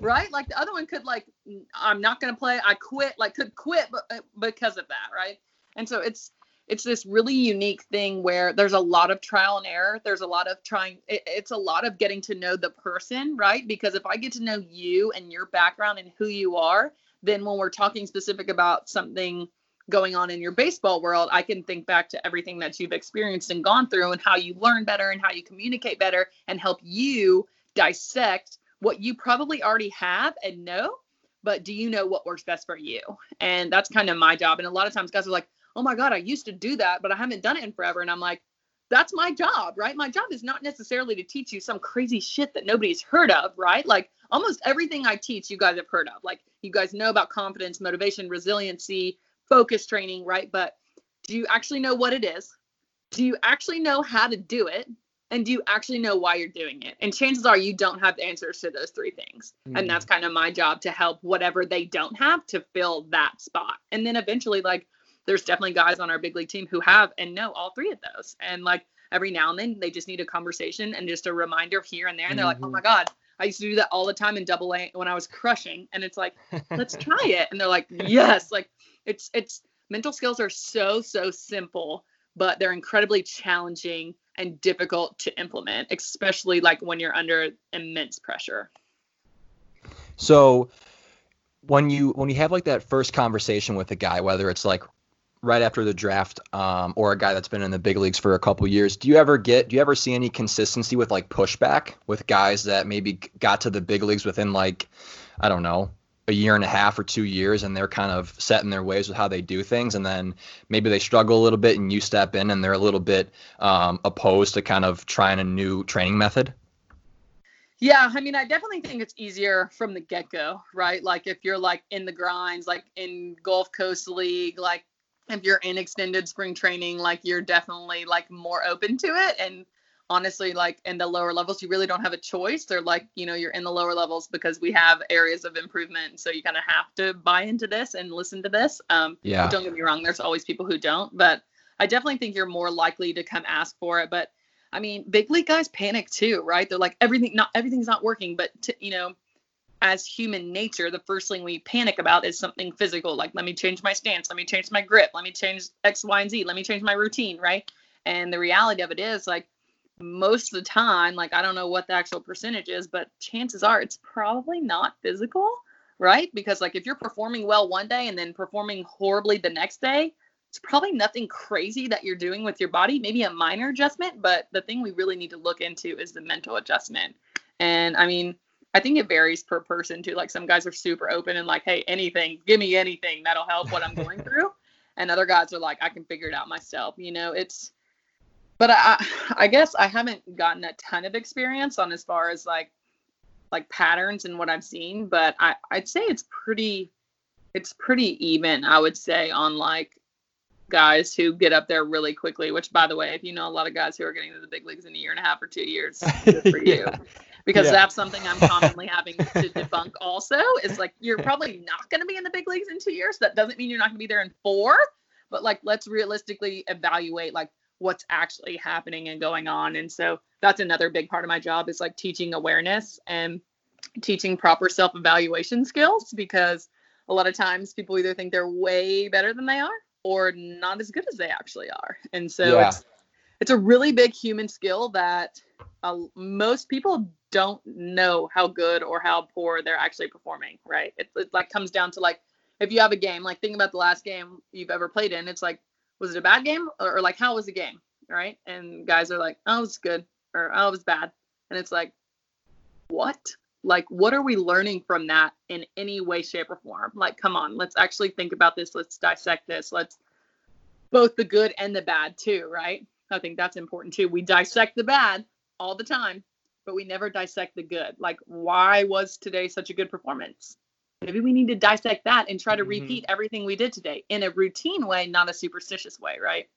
right? Like the other one could like, I'm not going to play. I quit. Like could quit, but uh, because of that, right? And so it's it's this really unique thing where there's a lot of trial and error. There's a lot of trying it, it's a lot of getting to know the person right? Because if i get to know you and your background and who you are then when we're talking specific about something going on in your baseball world i can think back to everything that you've experienced and gone through and how you learn better and how you communicate better and help you dissect what you probably already have and know but do you know what works best for you? And that's kind of my job. And a lot of times guys are like oh my God, I used to do that, but I haven't done it in forever. And I'm like, that's my job, right? My job is not necessarily to teach you some crazy shit that nobody's heard of, right? Like almost everything I teach, you guys have heard of. Like you guys know about confidence, motivation, resiliency, focus training, right? But do you actually know what it is? Do you actually know how to do it? And do you actually know why you're doing it? And chances are you don't have the answers to those three things. Mm-hmm. And that's kind of my job to help whatever they don't have to fill that spot. And then eventually, like, there's definitely guys on our big league team who have and know all three of those. And like every now and then they just need a conversation and just a reminder here and there. And they're mm-hmm. like, oh my mm-hmm. God, I used to do that all the time in double A when I was crushing. And it's like, let's try it. And they're like, yes. Like it's it's mental skills are so, so simple, but they're incredibly challenging and difficult to implement, especially like when you're under immense pressure. So when you when you have like that first conversation with a guy, whether it's like right after the draft um, or a guy that's been in the big leagues for a couple years do you ever get do you ever see any consistency with like pushback with guys that maybe got to the big leagues within like i don't know a year and a half or two years and they're kind of set in their ways with how they do things and then maybe they struggle a little bit and you step in and they're a little bit um, opposed to kind of trying a new training method yeah, I mean, I definitely think it's easier from the get go, right? Like if you're like in the grinds, like in Gulf Coast League, like if you're in extended spring training, like you're definitely like more open to it. And honestly, like in the lower levels, you really don't have a choice. They're like, you know, you're in the lower levels because we have areas of improvement. So you kind of have to buy into this and listen to this. Um, yeah. Don't get me wrong, there's always people who don't, but I definitely think you're more likely to come ask for it. But I mean, big league guys panic too, right? They're like everything, not everything's not working, but to, you know, as human nature, the first thing we panic about is something physical, like let me change my stance, let me change my grip, let me change X, Y, and Z, let me change my routine, right? And the reality of it is, like, most of the time, like, I don't know what the actual percentage is, but chances are it's probably not physical, right? Because, like, if you're performing well one day and then performing horribly the next day, it's probably nothing crazy that you're doing with your body, maybe a minor adjustment, but the thing we really need to look into is the mental adjustment. And I mean, I think it varies per person too. Like some guys are super open and like, hey, anything, give me anything that'll help what I'm going through. And other guys are like, I can figure it out myself. You know, it's but I I guess I haven't gotten a ton of experience on as far as like like patterns and what I've seen, but I, I'd say it's pretty it's pretty even, I would say, on like guys who get up there really quickly, which by the way, if you know a lot of guys who are getting to the big leagues in a year and a half or two years, good for you. Because yeah. that's something I'm commonly having to debunk also. Is like you're probably not going to be in the big leagues in two years. That doesn't mean you're not going to be there in four, but like let's realistically evaluate like what's actually happening and going on. And so that's another big part of my job is like teaching awareness and teaching proper self-evaluation skills because a lot of times people either think they're way better than they are or not as good as they actually are. And so yeah. it's it's a really big human skill that uh, most people don't know how good or how poor they're actually performing, right? It, it like comes down to like if you have a game, like think about the last game you've ever played in, it's like, was it a bad game or, or like how was the game, right? And guys are like, oh, it's good or oh, it was bad, and it's like, what? Like, what are we learning from that in any way, shape, or form? Like, come on, let's actually think about this. Let's dissect this. Let's both the good and the bad, too, right? I think that's important, too. We dissect the bad all the time, but we never dissect the good. Like, why was today such a good performance? Maybe we need to dissect that and try to mm-hmm. repeat everything we did today in a routine way, not a superstitious way, right?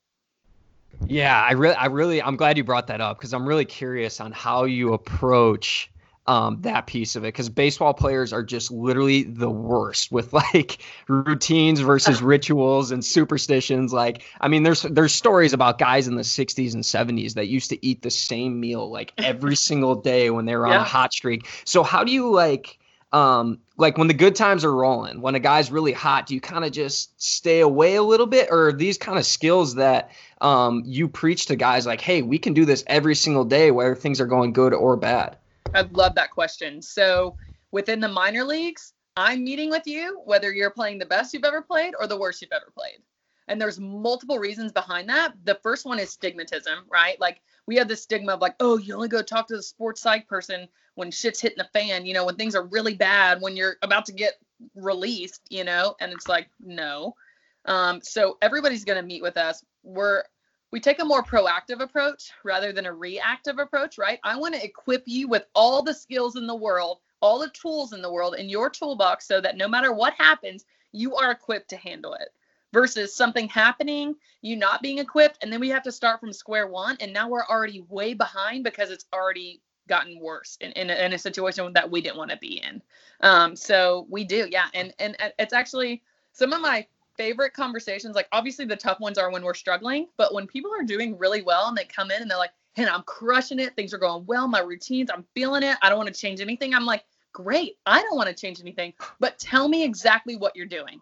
Yeah, I really, I really, I'm glad you brought that up because I'm really curious on how you approach um, that piece of it because baseball players are just literally the worst with like routines versus rituals and superstitions. Like, I mean, there's there's stories about guys in the 60s and 70s that used to eat the same meal like every single day when they were on yeah. a hot streak. So how do you like? um like when the good times are rolling when a guy's really hot do you kind of just stay away a little bit or these kind of skills that um you preach to guys like hey we can do this every single day whether things are going good or bad I love that question. So within the minor leagues, I'm meeting with you whether you're playing the best you've ever played or the worst you've ever played. And there's multiple reasons behind that. The first one is stigmatism, right? Like we have this stigma of like, oh, you only go talk to the sports psych person when shit's hitting the fan, you know, when things are really bad, when you're about to get released, you know, and it's like, no. Um, so everybody's gonna meet with us. We're we take a more proactive approach rather than a reactive approach, right? I want to equip you with all the skills in the world, all the tools in the world in your toolbox so that no matter what happens, you are equipped to handle it versus something happening, you not being equipped, and then we have to start from square one. And now we're already way behind because it's already gotten worse in, in, a, in a situation that we didn't want to be in. Um, so we do, yeah. And, and it's actually some of my favorite conversations, like obviously the tough ones are when we're struggling, but when people are doing really well and they come in and they're like, hey, I'm crushing it. Things are going well. My routines, I'm feeling it. I don't want to change anything. I'm like, great. I don't want to change anything, but tell me exactly what you're doing.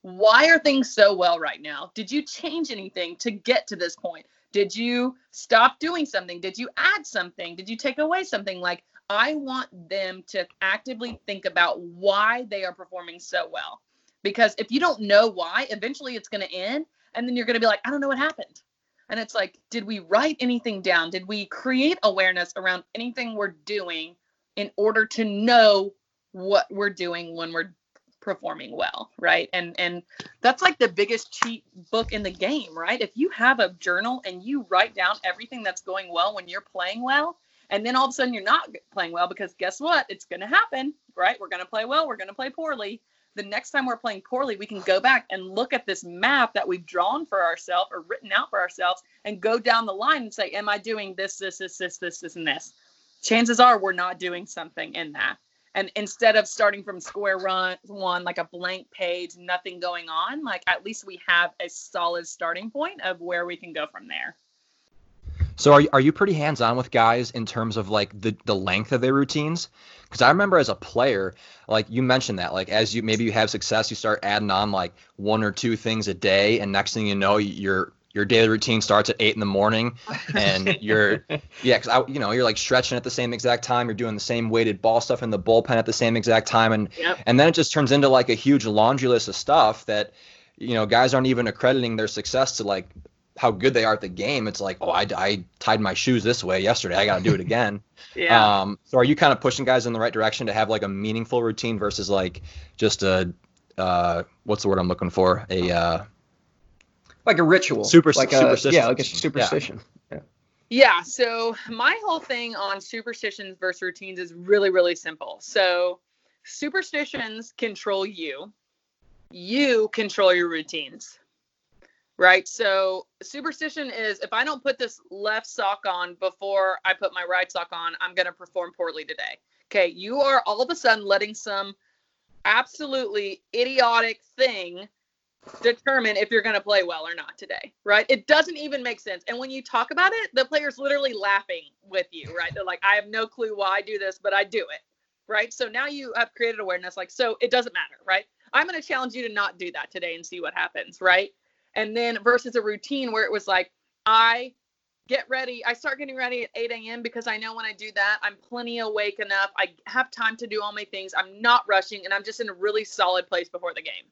Why are things so well right now? Did you change anything to get to this point? Did you stop doing something? Did you add something? Did you take away something? Like, I want them to actively think about why they are performing so well because if you don't know why, eventually it's going to end. And then you're going to be like, I don't know what happened. And it's like, did we write anything down? Did we create awareness around anything we're doing in order to know what we're doing when we're performing well, right? And and that's like the biggest cheat book in the game, right? If you have a journal and you write down everything that's going well when you're playing well, and then all of a sudden you're not playing well because guess what? It's going to happen, right? We're going to play well, we're going to play poorly the next time we're playing poorly, we can go back and look at this map that we've drawn for ourselves or written out for ourselves and go down the line and say, Am I doing this, this, this, this, this, this, and this? Chances are we're not doing something in that. And instead of starting from square run one, like a blank page, nothing going on, like at least we have a solid starting point of where we can go from there. So are you, are you pretty hands on with guys in terms of like the, the length of their routines? Because I remember as a player, like you mentioned that, like as you maybe you have success, you start adding on like one or two things a day, and next thing you know, your your daily routine starts at eight in the morning, and you're yeah, because I you know you're like stretching at the same exact time, you're doing the same weighted ball stuff in the bullpen at the same exact time, and yep. and then it just turns into like a huge laundry list of stuff that you know guys aren't even accrediting their success to like how good they are at the game, it's like, oh, I, I tied my shoes this way yesterday. I got to do it again. yeah. Um, so are you kind of pushing guys in the right direction to have like a meaningful routine versus like just a, uh, what's the word I'm looking for? A, uh, like a ritual, super, like a, yeah, like a superstition. Yeah. yeah. So my whole thing on superstitions versus routines is really, really simple. So superstitions control you. You control your routines right? So superstition is if I don't put this left sock on before I put my right sock on, I'm going to perform poorly today. Okay, you are all of a sudden letting some absolutely idiotic thing determine if you're going to play well or not today, right? It doesn't even make sense. And when you talk about it, the player's literally laughing with you, right? They're like, I have no clue why I do this, but I do it, right? So now you have created awareness, like, so it doesn't matter, right? I'm going to challenge you to not do that today and see what happens, right? And then versus a routine where it was like, I get ready. I start getting ready at 8 a.m. because I know when I do that, I'm plenty awake enough. I have time to do all my things. I'm not rushing and I'm just in a really solid place before the game.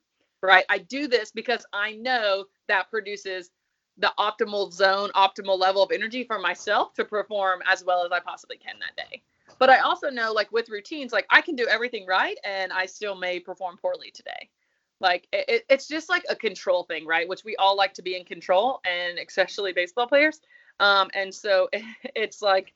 Right. I do this because I know that produces the optimal zone, optimal level of energy for myself to perform as well as I possibly can that day. But I also know, like with routines, like I can do everything right and I still may perform poorly today. Like it, it's just like a control thing, right? Which we all like to be in control, and especially baseball players. Um, and so it's like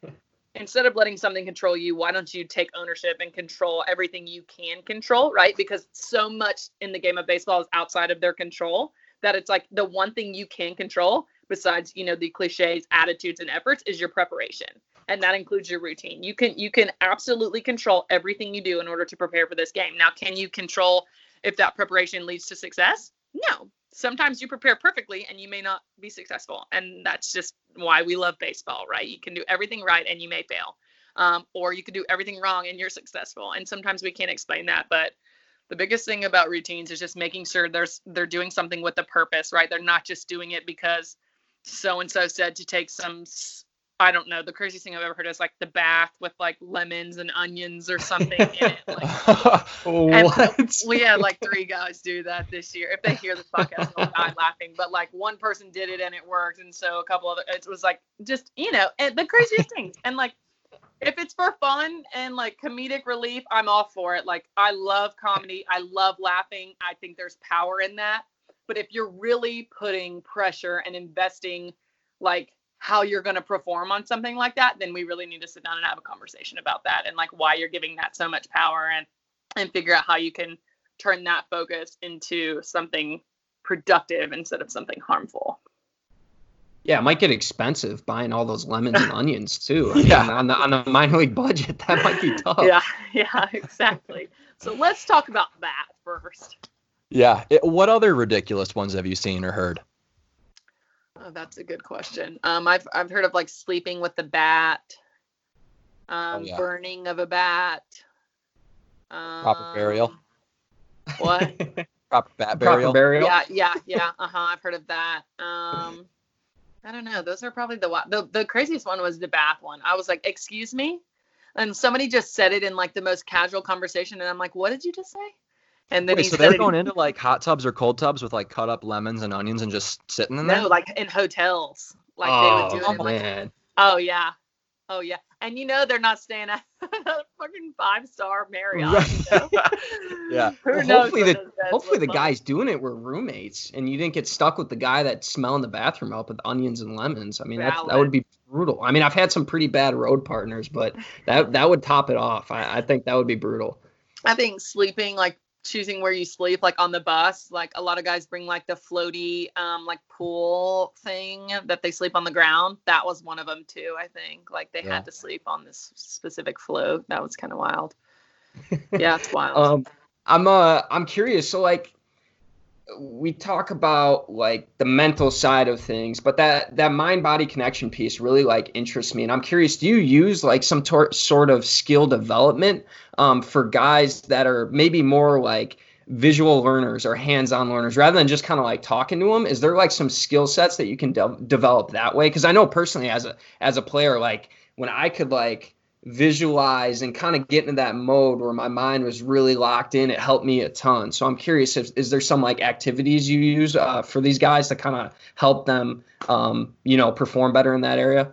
instead of letting something control you, why don't you take ownership and control everything you can control, right? Because so much in the game of baseball is outside of their control that it's like the one thing you can control besides, you know, the cliches, attitudes and efforts is your preparation. And that includes your routine. You can you can absolutely control everything you do in order to prepare for this game. Now, can you control if that preparation leads to success? No. Sometimes you prepare perfectly and you may not be successful. And that's just why we love baseball, right? You can do everything right and you may fail. Um, or you could do everything wrong and you're successful. And sometimes we can't explain that, but the biggest thing about routines is just making sure there's they're doing something with a purpose, right? They're not just doing it because so and so said to take some I don't know. The craziest thing I've ever heard is like the bath with like lemons and onions or something in it. Like, what? we had like three guys do that this year. If they hear the podcast, they'll die laughing. But like one person did it and it worked, and so a couple other. It was like just you know, and the craziest things. And like if it's for fun and like comedic relief, I'm all for it. Like I love comedy. I love laughing. I think there's power in that. But if you're really putting pressure and investing like how you're going to perform on something like that, then we really need to sit down and have a conversation about that and like why you're giving that so much power and and figure out how you can turn that focus into something productive instead of something harmful. Yeah, it might get expensive buying all those lemons and onions too. I yeah, mean, on the on the minor league budget, that might be tough. Yeah, yeah, exactly. so let's talk about that first. Yeah, it, what other ridiculous ones have you seen or heard? Oh, that's a good question. Um, I've I've heard of like sleeping with the bat, um, oh, yeah. burning of a bat. Um, Proper burial. What? Proper bat burial. Proper burial. Yeah, yeah, yeah. Uh huh. I've heard of that. Um, I don't know. Those are probably the the the craziest one was the bath one. I was like, "Excuse me," and somebody just said it in like the most casual conversation, and I'm like, "What did you just say?" And then Wait, so they're going into like hot tubs or cold tubs with like cut up lemons and onions and just sitting in there? No, like in hotels. Like oh, they would do oh, it. Oh, man. Like, oh yeah. Oh yeah. And you know they're not staying at a fucking five star Marriott. Right. You know? yeah. Well, hopefully the hopefully the guys doing it were roommates and you didn't get stuck with the guy that's smelling the bathroom up with onions and lemons. I mean that that would be brutal. I mean I've had some pretty bad road partners, but that that would top it off. I, I think that would be brutal. I think sleeping like choosing where you sleep like on the bus like a lot of guys bring like the floaty um like pool thing that they sleep on the ground. That was one of them too i think. Like they yeah. had to sleep on this specific float. That was kind of wild. Yeah it's wild. Um i'm uh i'm curious so like we talk about like the mental side of things but that that mind body connection piece really like interests me and i'm curious do you use like some tor- sort of skill development um, for guys that are maybe more like visual learners or hands-on learners rather than just kind of like talking to them is there like some skill sets that you can de- develop that way? Because i know personally as a as a player like when i could like visualize and kind of get into that mode where my mind was really locked in. It helped me a ton. So i'm curious if is there some like activities you use uh, for these guys to kind of help them um, you know perform better in that area?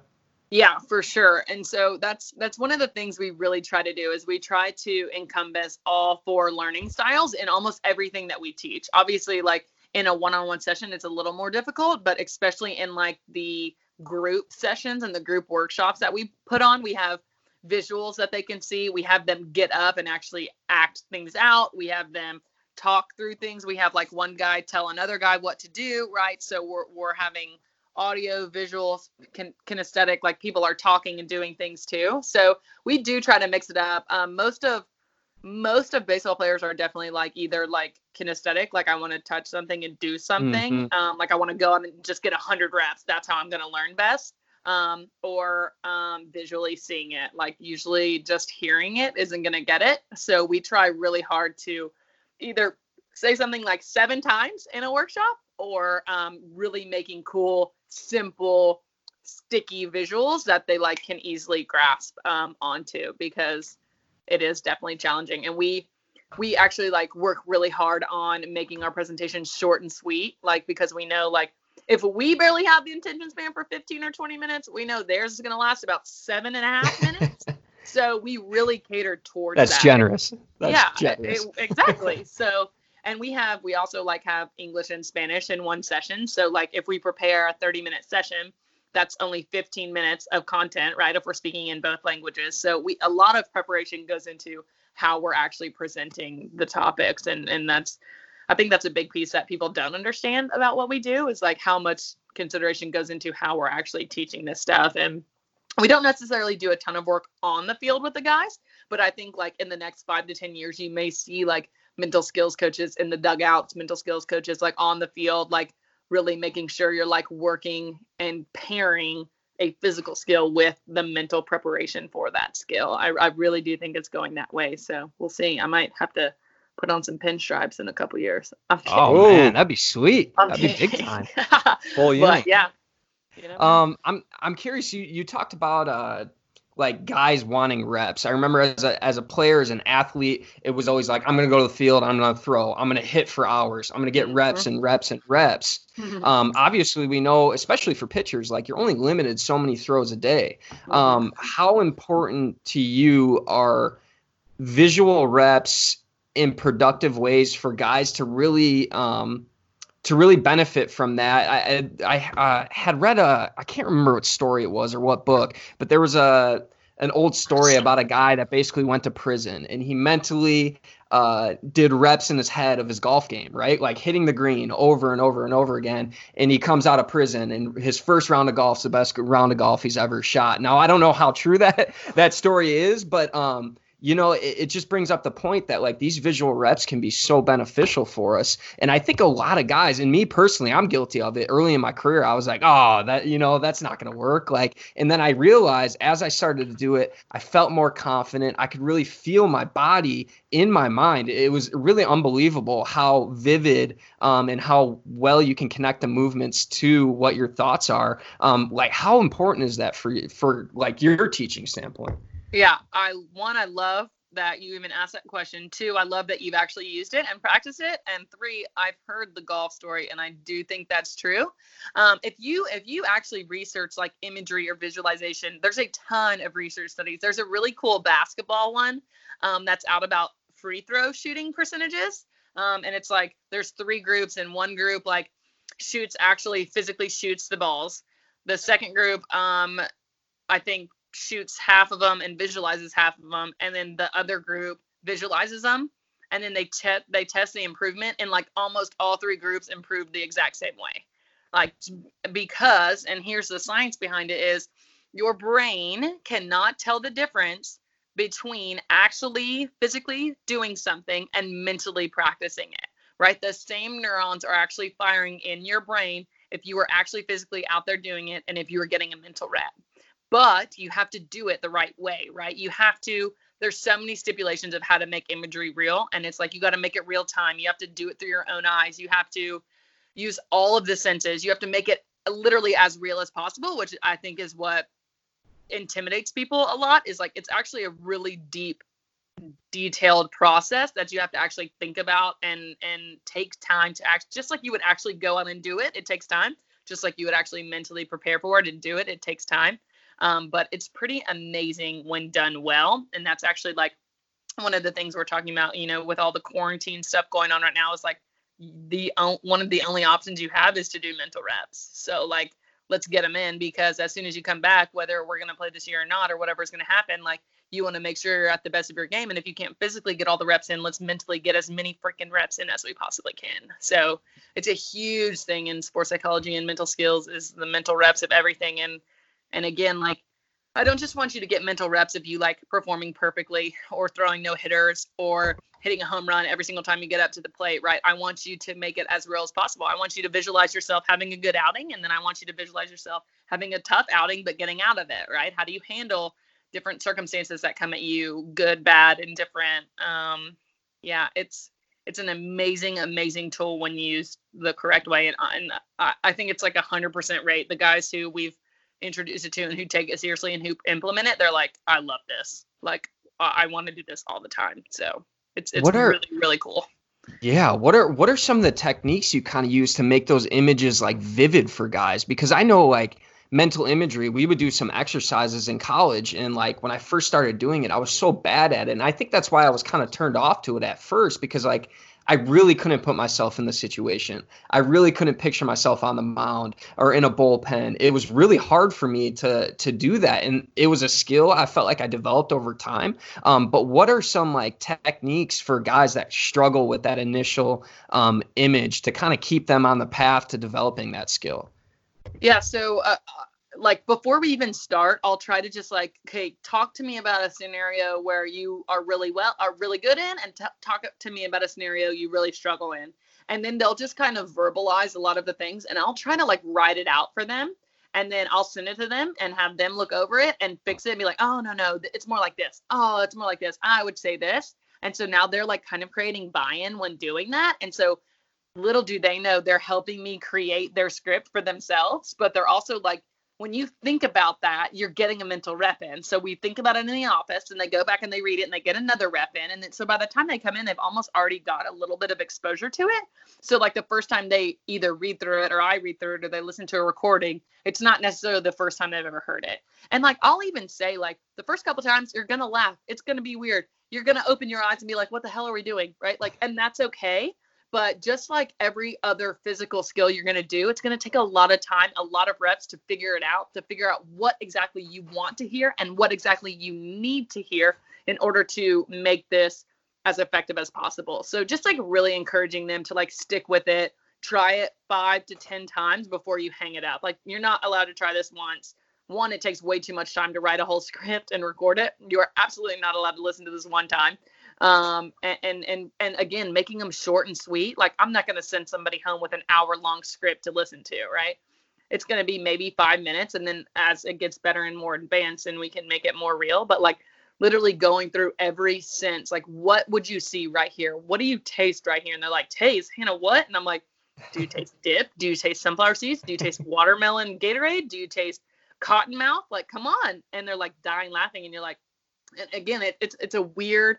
Yeah for sure. And so that's that's one of the things we really try to do is we try to encompass all four learning styles in almost everything that we teach. Obviously like in a one-on-one session it's a little more difficult but especially in like the group sessions and the group workshops that we put on we have visuals that they can see. We have them get up and actually act things out. We have them talk through things. We have like one guy tell another guy what to do, right? So we're we're having audio, visual, kin- kinesthetic, like people are talking and doing things too. So we do try to mix it up. Um, most of most of baseball players are definitely like either like kinesthetic, like I want to touch something and do something. Mm-hmm. Um, like I want to go out and just get a hundred reps. That's how I'm gonna learn best um, or um, visually seeing it. Like usually just hearing it isn't going to get it. So we try really hard to either say something like seven times in a workshop or um, really making cool, simple, sticky visuals that they like can easily grasp um, onto because it is definitely challenging. And we we actually like work really hard on making our presentations short and sweet, like because we know like if we barely have the attention span for 15 or 20 minutes, we know theirs is going to last about seven and a half minutes. So we really catered towards That's that. generous. That's yeah, generous. it- exactly. so, and we have we also like have English and Spanish in one session. So, like if we prepare a 30 minute session, that's only 15 minutes of content, right? If we're speaking in both languages. So, we a lot of preparation goes into how we're actually presenting the topics, and and that's I think that's a big piece that people don't understand about what we do is like how much consideration goes into how we're actually teaching this stuff. And we don't necessarily do a ton of work on the field with the guys but i think like in the next five to ten years you may see like mental skills coaches in the dugouts mental skills coaches like on the field like really making sure you're like working and pairing a physical skill with the mental preparation for that skill. I, I really do think it's going that way. So we'll see. I might have to put on some pinstripes in a couple years Oh man, that'd be sweet. I'm That'd be big time. Full but unit. yeah you know, Um, I'm I'm curious. You you talked about uh like guys wanting reps. I remember as a as a player, as an athlete, it was always like I'm gonna go to the field, I'm gonna throw, I'm gonna hit for hours, I'm gonna get reps and reps and reps. Um, obviously, we know, especially for pitchers, like you're only limited so many throws a day. Um, how important to you are visual reps in productive ways for guys to really um, to really benefit from that? I I, I uh, had read a I can't remember what story it was or what book, but there was a an old story about a guy that basically went to prison and he mentally uh, did reps in his head of his golf game, right? Like hitting the green over and over and over again. And he comes out of prison and his first round of golf's the best round of golf he's ever shot. Now I don't know how true that that story is, but um, you know, it, it just brings up the point that like these visual reps can be so beneficial for us. And I think a lot of guys, and me personally, I'm guilty of it. Early in my career, I was like, oh, that you know, that's not gonna work. Like, and then I realized as I started to do it, I felt more confident. I could really feel my body in my mind. It was really unbelievable how vivid um, and how well you can connect the movements to what your thoughts are. Um, like, how important is that for you, for like your teaching standpoint? Yeah, I one, I love that you even asked that question. Two, I love that you've actually used it and practiced it. And three, I've heard the golf story, and I do think that's true. Um, if you if you actually research like imagery or visualization, there's a ton of research studies. There's a really cool basketball one um, that's out about free throw shooting percentages, um, and it's like there's three groups, and one group like shoots actually physically shoots the balls. The second group, um, I think shoots half of them and visualizes half of them and then the other group visualizes them and then they te- they test the improvement and like almost all three groups improved the exact same way. Like because and here's the science behind it is your brain cannot tell the difference between actually physically doing something and mentally practicing it right? The same neurons are actually firing in your brain if you were actually physically out there doing it and if you were getting a mental rep but you have to do it the right way, right? You have to, there's so many stipulations of how to make imagery real. And it's like you got to make it real time. You have to do it through your own eyes. You have to use all of the senses. You have to make it literally as real as possible, which I think is what intimidates people a lot, is like it's actually a really deep detailed process that you have to actually think about and and take time to act just like you would actually go out and do it it takes time just like you would actually mentally prepare for it and do it it takes time um, but it's pretty amazing when done well and that's actually like one of the things we're talking about you know with all the quarantine stuff going on right now is like the one of the only options you have is to do mental reps. So like let's get them in because as soon as you come back whether we're going to play this year or not or whatever's going to happen like you want to make sure you're at the best of your game and if you can't physically get all the reps in let's mentally get as many freaking reps in as we possibly can. So it's a huge thing in sports psychology and mental skills is the mental reps of everything and and again, like I don't just want you to get mental reps of you like performing perfectly or throwing no hitters or hitting a home run every single time you get up to the plate, right? I want you to make it as real as possible. I want you to visualize yourself having a good outing and then I want you to visualize yourself having a tough outing but getting out of it, right? How do you handle different circumstances that come at you, good, bad, and different? Um yeah, it's it's an amazing, amazing tool when used the correct way, and, and I, I think it's like a hundred percent rate. The guys who we've introduce it to and who take it seriously and who implement it, they're like, I love this. Like, I, I want to do this all the time. So it's it's What are- really really cool. Yeah, what are what are some of the techniques you kind of use to make those images like vivid for guys? Because I know like mental imagery. We would do some exercises in college. And like when I first started doing it, I was so bad at it. And I think that's why I was kind of turned off to it at first because like I really couldn't put myself in the situation. I really couldn't picture myself on the mound or in a bullpen. It was really hard for me to to do that, and it was a skill I felt like I developed over time. Um, but what are some like techniques for guys that struggle with that initial um, image to kind of keep them on the path to developing that skill? Yeah. So uh, like before we even start, I'll try to just like, okay, talk to me about a scenario where you are really well, are really good in, and t- talk to me about a scenario you really struggle in. And then they'll just kind of verbalize a lot of the things, and I'll try to like write it out for them. And then I'll send it to them and have them look over it and fix it and be like, oh, no, no, it's more like this. Oh, it's more like this. I would say this. And so now they're like kind of creating buy in when doing that. And so little do they know they're helping me create their script for themselves, but they're also like when you think about that, you're getting a mental rep in. So we think about it in the office and they go back and they read it and they get another rep in. And then, so by the time they come in, they've almost already got a little bit of exposure to it. So, like the first time they either read through it or I read through it or they listen to a recording, it's not necessarily the first time they've ever heard it. And like, I'll even say, like, the first couple times, you're going to laugh. It's going to be weird. You're going to open your eyes and be like, what the hell are we doing? Right. Like, and that's okay but just like every other physical skill you're going to do, it's going to take a lot of time, a lot of reps to figure it out, to figure out what exactly you want to hear and what exactly you need to hear in order to make this as effective as possible. So just like really encouraging them to like stick with it, try it 5 to 10 times before you hang it up. Like you're not allowed to try this once. One, it takes way too much time to write a whole script and record it. You are absolutely not allowed to listen to this one time um and and and again making them short and sweet like i'm not going to send somebody home with an hour long script to listen to right? It's going to be maybe five minutes and then as it gets better and more advanced and we can make it more real. But like literally going through every sense like what would you see right here? What do you taste right here? And they're like taste? Hannah what? And i'm like do you taste dip? Do you taste sunflower seeds? Do you taste watermelon gatorade? Do you taste cotton mouth like come on. And they're like dying laughing and you're like and again it, it's it's a weird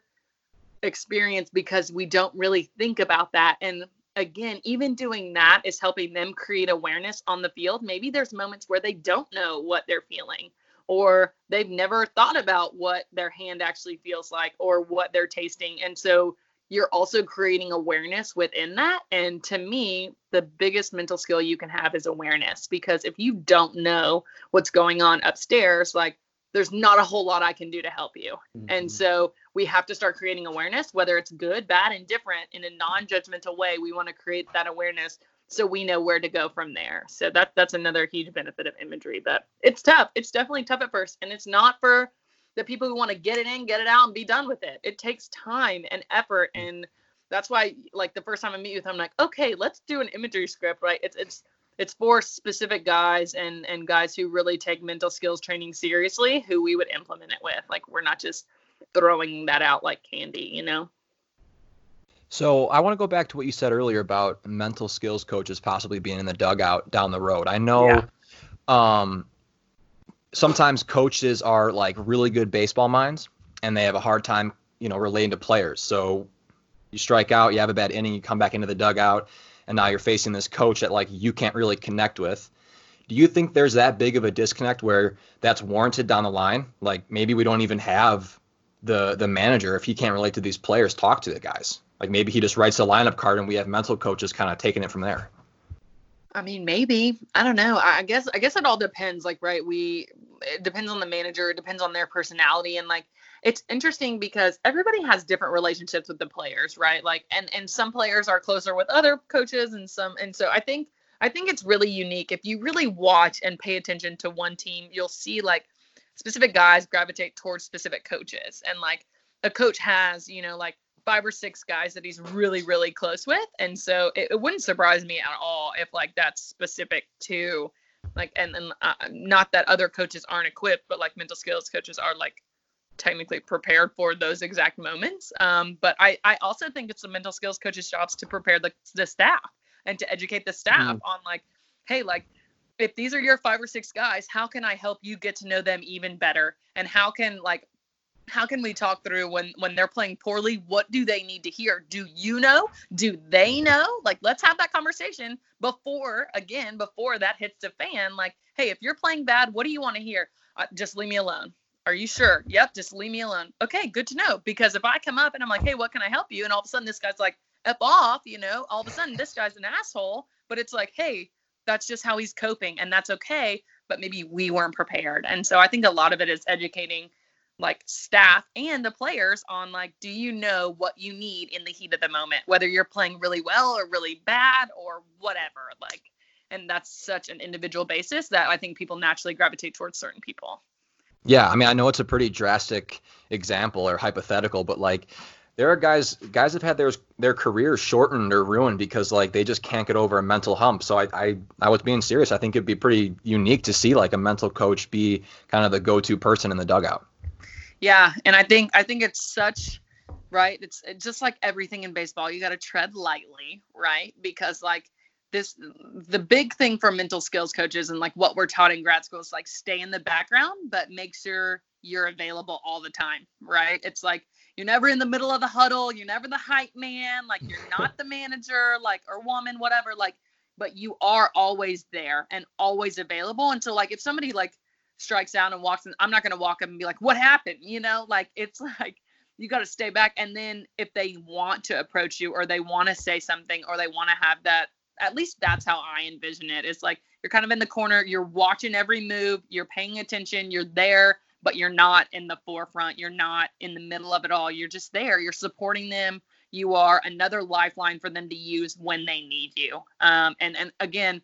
experience because we don't really think about that. And again, even doing that is helping them create awareness on the field. Maybe there's moments where they don't know what they're feeling or they've never thought about what their hand actually feels like or what they're tasting. And so you're also creating awareness within that. And to me, the biggest mental skill you can have is awareness because if you don't know what's going on upstairs, like there's not a whole lot I can do to help you. Mm-hmm. And so we have to start creating awareness, whether it's good, bad, and different in a non-judgmental way. We want to create that awareness so we know where to go from there. So that that's another huge benefit of imagery. But it's tough. It's definitely tough at first, and it's not for the people who want to get it in, get it out, and be done with it. It takes time and effort, mm. and that's why, like the first time I meet with them, I'm like, okay, let's do an imagery script, right? It's it's it's for specific guys and and guys who really take mental skills training seriously who we would implement it with like we're not just throwing that out like candy you know so I want to go back to what you said earlier about mental skills coaches possibly being in the dugout down the road. I know yeah. um, sometimes coaches are like really good baseball minds and they have a hard time, you know, relating to players. So you strike out, you have a bad inning, you come back into the dugout, and now you're facing this coach that like you can't really connect with. Do you think there's that big of a disconnect where that's warranted down the line? Like maybe we don't even have the the manager if he can't relate to these players talk to the guys. Like maybe he just writes a lineup card and we have mental coaches kind of taking it from there. I mean, maybe. I don't know. I guess I guess it all depends. Like, right, we it depends on the manager, it depends on their personality and like it's interesting because everybody has different relationships with the players, right? Like and and some players are closer with other coaches and some and so I think I think it's really unique. If you really watch and pay attention to one team, you'll see like specific guys gravitate towards specific coaches and like a coach has, you know, like five or six guys that he's really really close with and so it, it wouldn't surprise me at all if like that's specific to like and, and uh, not that other coaches aren't equipped but like mental skills coaches are like technically prepared for those exact moments. Um, but I, I also think it's the mental skills coaches' jobs to prepare the, the staff and to educate the staff mm. on like, hey, like if these are your five or six guys, how can I help you get to know them even better? And how can like how can we talk through when when they're playing poorly what do they need to hear? Do you know? Do they know? Like let's have that conversation before again before that hits the fan. Like hey if you're playing bad what do you want to hear? Uh, just leave me alone. Are you sure? Yep just leave me alone. Okay good to know. Because if i come up and i'm like hey what can i help you? And all of a sudden this guy's like up off you know? All of a sudden this guy's an asshole. But it's like hey that's just how he's coping and that's okay but maybe we weren't prepared. And so i think a lot of it is educating like staff and the players on like do you know what you need in the heat of the moment whether you're playing really well or really bad or whatever like and that's such an individual basis that i think people naturally gravitate towards certain people. Yeah i mean i know it's a pretty drastic example or hypothetical but like there are guys guys have had their their careers shortened or ruined because like they just can't get over a mental hump. So I I, I was being serious. I think it'd be pretty unique to see like a mental coach be kind of the go-to person in the dugout. Yeah, and I think I think it's such right. It's, it's just like everything in baseball. You got to tread lightly, right? Because like this, the big thing for mental skills coaches and like what we're taught in grad school is like stay in the background, but make sure you're available all the time, right? It's like you're never in the middle of the huddle. You're never the hype man. Like you're not the manager, like or woman, whatever. Like, but you are always there and always available. And so like if somebody like strikes out and walks in, I'm not gonna walk up and be like, what happened? You know, like it's like you got to stay back. And then if they want to approach you or they want to say something or they want to have that, at least that's how I envision it. It's like you're kind of in the corner, you're watching every move, you're paying attention, you're there, but you're not in the forefront. You're not in the middle of it all. You're just there. You're supporting them. You are another lifeline for them to use when they need you. Um, and and again,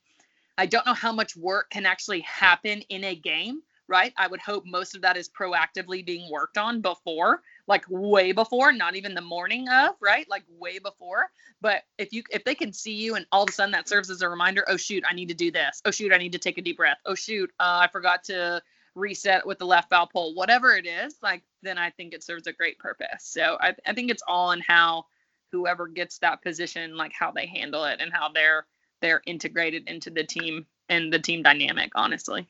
I don't know how much work can actually happen in a game, right? I would hope most of that is proactively being worked on before, like way before, not even the morning of, right? Like way before. But if you if they can see you and all of a sudden that serves as a reminder, oh shoot, I need to do this. Oh shoot, I need to take a deep breath. Oh shoot, uh, I forgot to reset with the left foul pole, whatever it is, like then I think it serves a great purpose. So I, I think it's all in how whoever gets that position, like how they handle it and how they're they're integrated into the team and the team dynamic, honestly.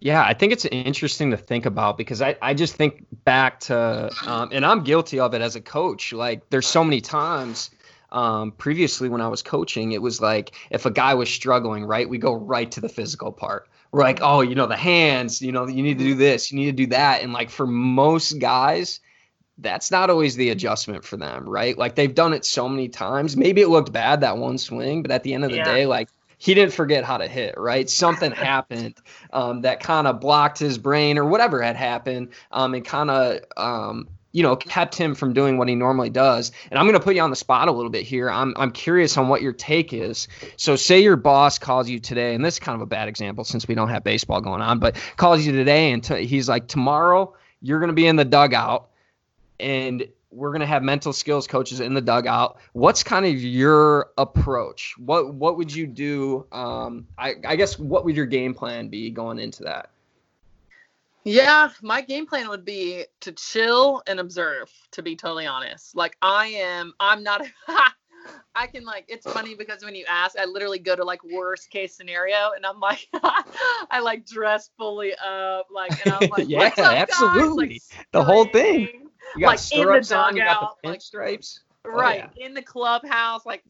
Yeah, I think it's interesting to think about because I, I just think back to, um, and I'm guilty of it as a coach. Like, there's so many times um, previously when I was coaching, it was like if a guy was struggling, right, we go right to the physical part. We're like, oh, you know, the hands, you know, you need to do this, you need to do that. And like for most guys, that's not always the adjustment for them, right? Like they've done it so many times. Maybe it looked bad that one swing, but at the end of the yeah. day, like he didn't forget how to hit, right? Something happened um, that kind of blocked his brain or whatever had happened um, and kind of um, you know, kept him from doing what he normally does. And I'm going to put you on the spot a little bit here. I'm I'm curious on what your take is. So, say your boss calls you today, and this is kind of a bad example since we don't have baseball going on, but calls you today and t- he's like, tomorrow you're going to be in the dugout, and we're going to have mental skills coaches in the dugout. What's kind of your approach? What what would you do? Um, I, I guess what would your game plan be going into that? Yeah, my game plan would be to chill and observe, to be totally honest. Like I am I'm not I can like it's funny because when you ask, I literally go to like worst case scenario and I'm like I like dress fully up, like and I'm like, Yeah, absolutely. Like, the whole thing. You got like stirrups on, you got the pinstripes. Like, right. Oh, yeah. In the clubhouse, like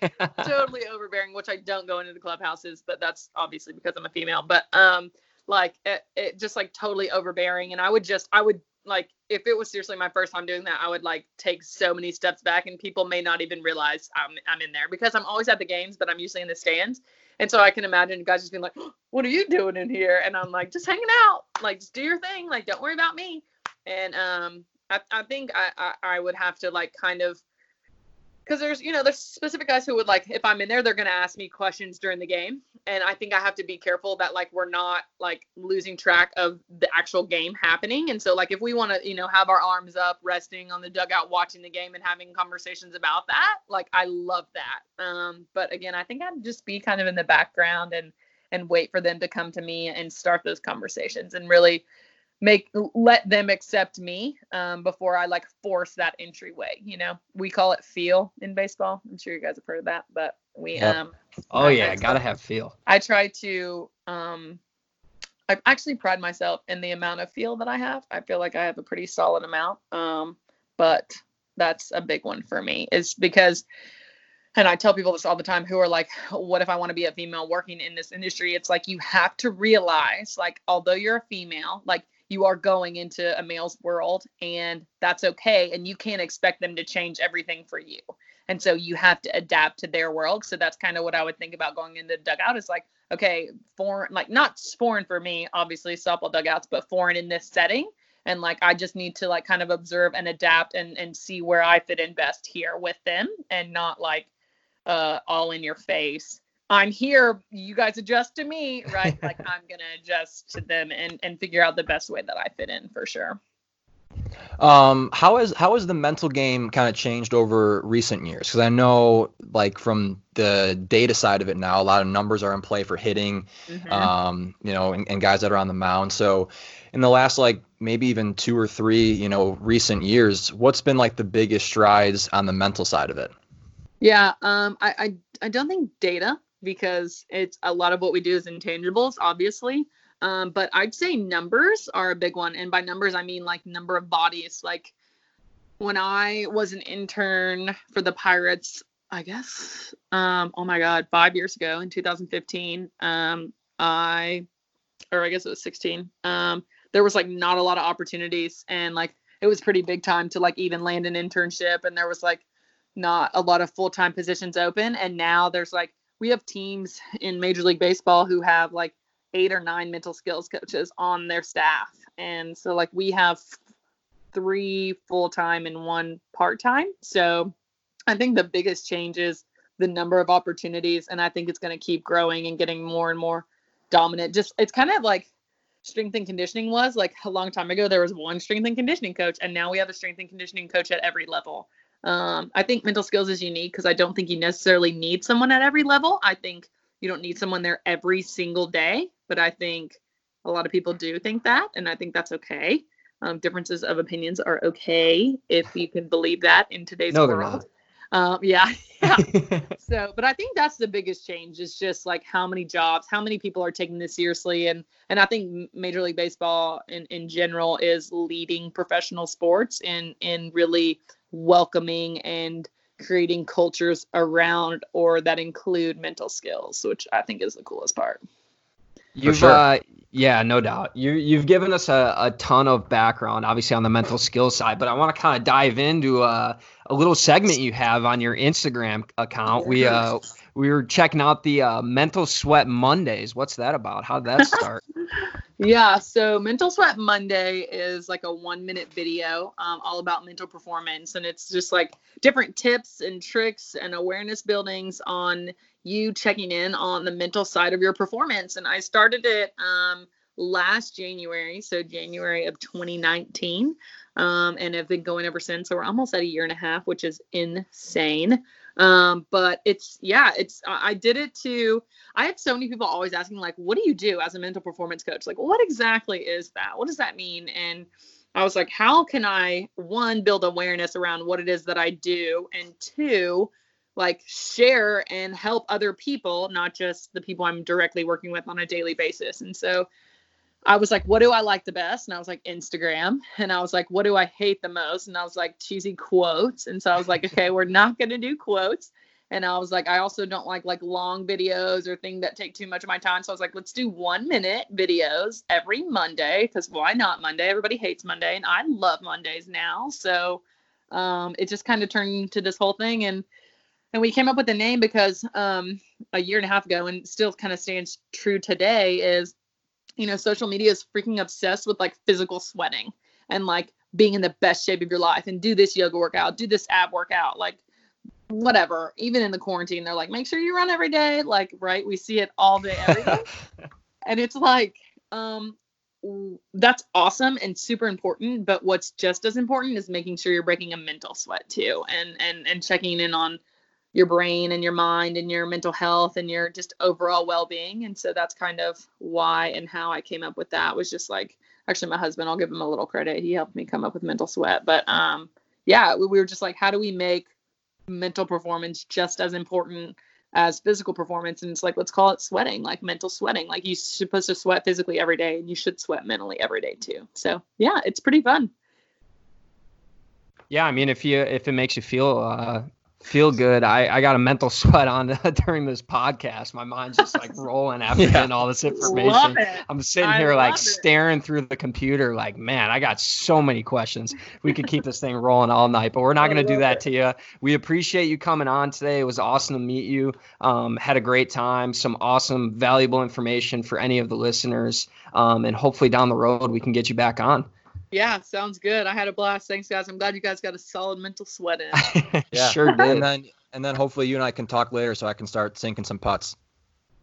like totally overbearing, which I don't go into the clubhouses, but that's obviously because I'm a female. But um like it, it just like totally overbearing and i would just i would like if it was seriously my first time doing that i would like take so many steps back and people may not even realize i'm, I'm in there because i'm always at the games but i'm usually in the stands and so i can imagine guys just being like what are you doing in here? And i'm like just hanging out like just do your thing like don't worry about me. And um i, I think I, I i would have to like kind of because there's you know there's specific guys who would like if i'm in there they're going to ask me questions during the game. And i think i have to be careful that like we're not like losing track of the actual game happening. And so like if we want to you know have our arms up resting on the dugout watching the game and having conversations about that like i love that. Um but again i think i'd just be kind of in the background and and wait for them to come to me and start those conversations and really make let them accept me um, before I like force that entryway. You know, we call it feel in baseball. I'm sure you guys have heard of that, but we yep. um. Oh yeah, gotta have feel. I try to um, I actually pride myself in the amount of feel that I have. I feel like I have a pretty solid amount. Um, but that's a big one for me is because and I tell people this all the time who are like, what if I want to be a female working in this industry? It's like you have to realize, like, although you're a female, like you are going into a male's world and that's okay. And you can't expect them to change everything for you. And so you have to adapt to their world. So that's kind of what I would think about going into dugout is like, okay, foreign, like not foreign for me, obviously softball dugouts, but foreign in this setting. And like I just need to like kind of observe and adapt and and see where I fit in best here with them and not like uh, all in your face. I'm here. You guys adjust to me, right? like I'm gonna adjust to them and and figure out the best way that I fit in for sure. Um, how has how has the mental game kind of changed over recent years? Because I know, like from the data side of it now, a lot of numbers are in play for hitting, mm-hmm. um, you know, and, and guys that are on the mound. So, in the last like maybe even two or three, you know, recent years, what's been like the biggest strides on the mental side of it? Yeah, um, I, I I don't think data because it's a lot of what we do is intangibles, obviously. Um, but I'd say numbers are a big one, and by numbers I mean like number of bodies. Like when I was an intern for the Pirates, I guess, um, oh my God, five years ago in 2015, um, I, or I guess it was 16. Um, there was like not a lot of opportunities, and like it was pretty big time to like even land an internship, and there was like not a lot of full-time positions open and now there's like we have teams in major league baseball who have like eight or nine mental skills coaches on their staff. And so like we have three full-time and one part-time. So i think the biggest change is the number of opportunities and i think it's going to keep growing and getting more and more dominant. Just it's kind of like strength and conditioning was like a long time ago there was one strength and conditioning coach and now we have a strength and conditioning coach at every level um, I think mental skills is unique because I don't think you necessarily need someone at every level. I think you don't need someone there every single day, but I think a lot of people do think that, and I think that's okay. Um, differences of opinions are okay if you can believe that in today's no, world. Um, yeah, yeah. so, but I think that's the biggest change is just like how many jobs, how many people are taking this seriously, and and I think Major League Baseball in in general is leading professional sports in in really welcoming and creating cultures around or that include mental skills, which I think is the coolest part. You've sure. uh, yeah, no doubt. You you've given us a, a ton of background, obviously on the mental skills side, but I want to kind of dive into a, a little segment you have on your Instagram account. We uh we were checking out the uh, Mental Sweat Mondays. What's that about? How did that start? yeah, so Mental Sweat Monday is like a one minute video um, all about mental performance. And it's just like different tips and tricks and awareness buildings on you checking in on the mental side of your performance. And I started it um, last January, so January of 2019, um, and have been going ever since. So we're almost at a year and a half, which is insane. Um, but it's yeah, it's I did it to I have so many people always asking like, what do you do as a mental performance coach? Like, what exactly is that? What does that mean? And I was like, how can I one build awareness around what it is that I do, and two, like share and help other people, not just the people I'm directly working with on a daily basis. And so I was like, what do I like the best? And I was like, Instagram. And I was like, what do I hate the most? And I was like, cheesy quotes. And so I was like, okay, we're not going to do quotes. And I was like, I also don't like like long videos or things that take too much of my time. So I was like, let's do one minute videos every Monday because why not Monday? Everybody hates Monday, and I love Mondays now. So um, it just kind of turned into this whole thing, and and we came up with the name because um, a year and a half ago, and still kind of stands true today, is you know, social media is freaking obsessed with like physical sweating and like being in the best shape of your life and do this yoga workout, do this ab workout, like whatever. Even in the quarantine, they're like, make sure you run every day. Like, right? We see it all day, every day. and it's like, um, that's awesome and super important. But what's just as important is making sure you're breaking a mental sweat too, and and and checking in on your brain and your mind and your mental health and your just overall well-being. And so that's kind of why and how i came up with that was just like actually my husband i'll give him a little credit. He helped me come up with mental sweat. But um yeah we, we were just like how do we make mental performance just as important as physical performance? And it's like let's call it sweating like mental sweating. Like you're supposed to sweat physically every day and you should sweat mentally every day too. So yeah it's pretty fun. Yeah i mean if you if it makes you feel uh feel good. I, I got a mental sweat on during this podcast. My mind's just like rolling after yeah. getting all this information. I'm sitting here like it. staring through the computer, like, man, I got so many questions. We could keep this thing rolling all night, but we're not going to do that it. to you. We appreciate you coming on today. It was awesome to meet you. Um, had a great time. Some awesome, valuable information for any of the listeners. Um, and hopefully down the road we can get you back on. Yeah, sounds good. I had a blast. Thanks, guys. I'm glad you guys got a solid mental sweat in. yeah, sure did. And then, and then hopefully you and I can talk later, so I can start sinking some putts.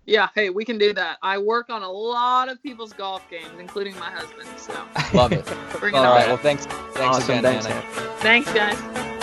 Yeah, hey, we can do that. I work on a lot of people's golf games, including my husband. So love it. All right. Well, thanks. Thanks awesome. again, thanks, Thanks, guys.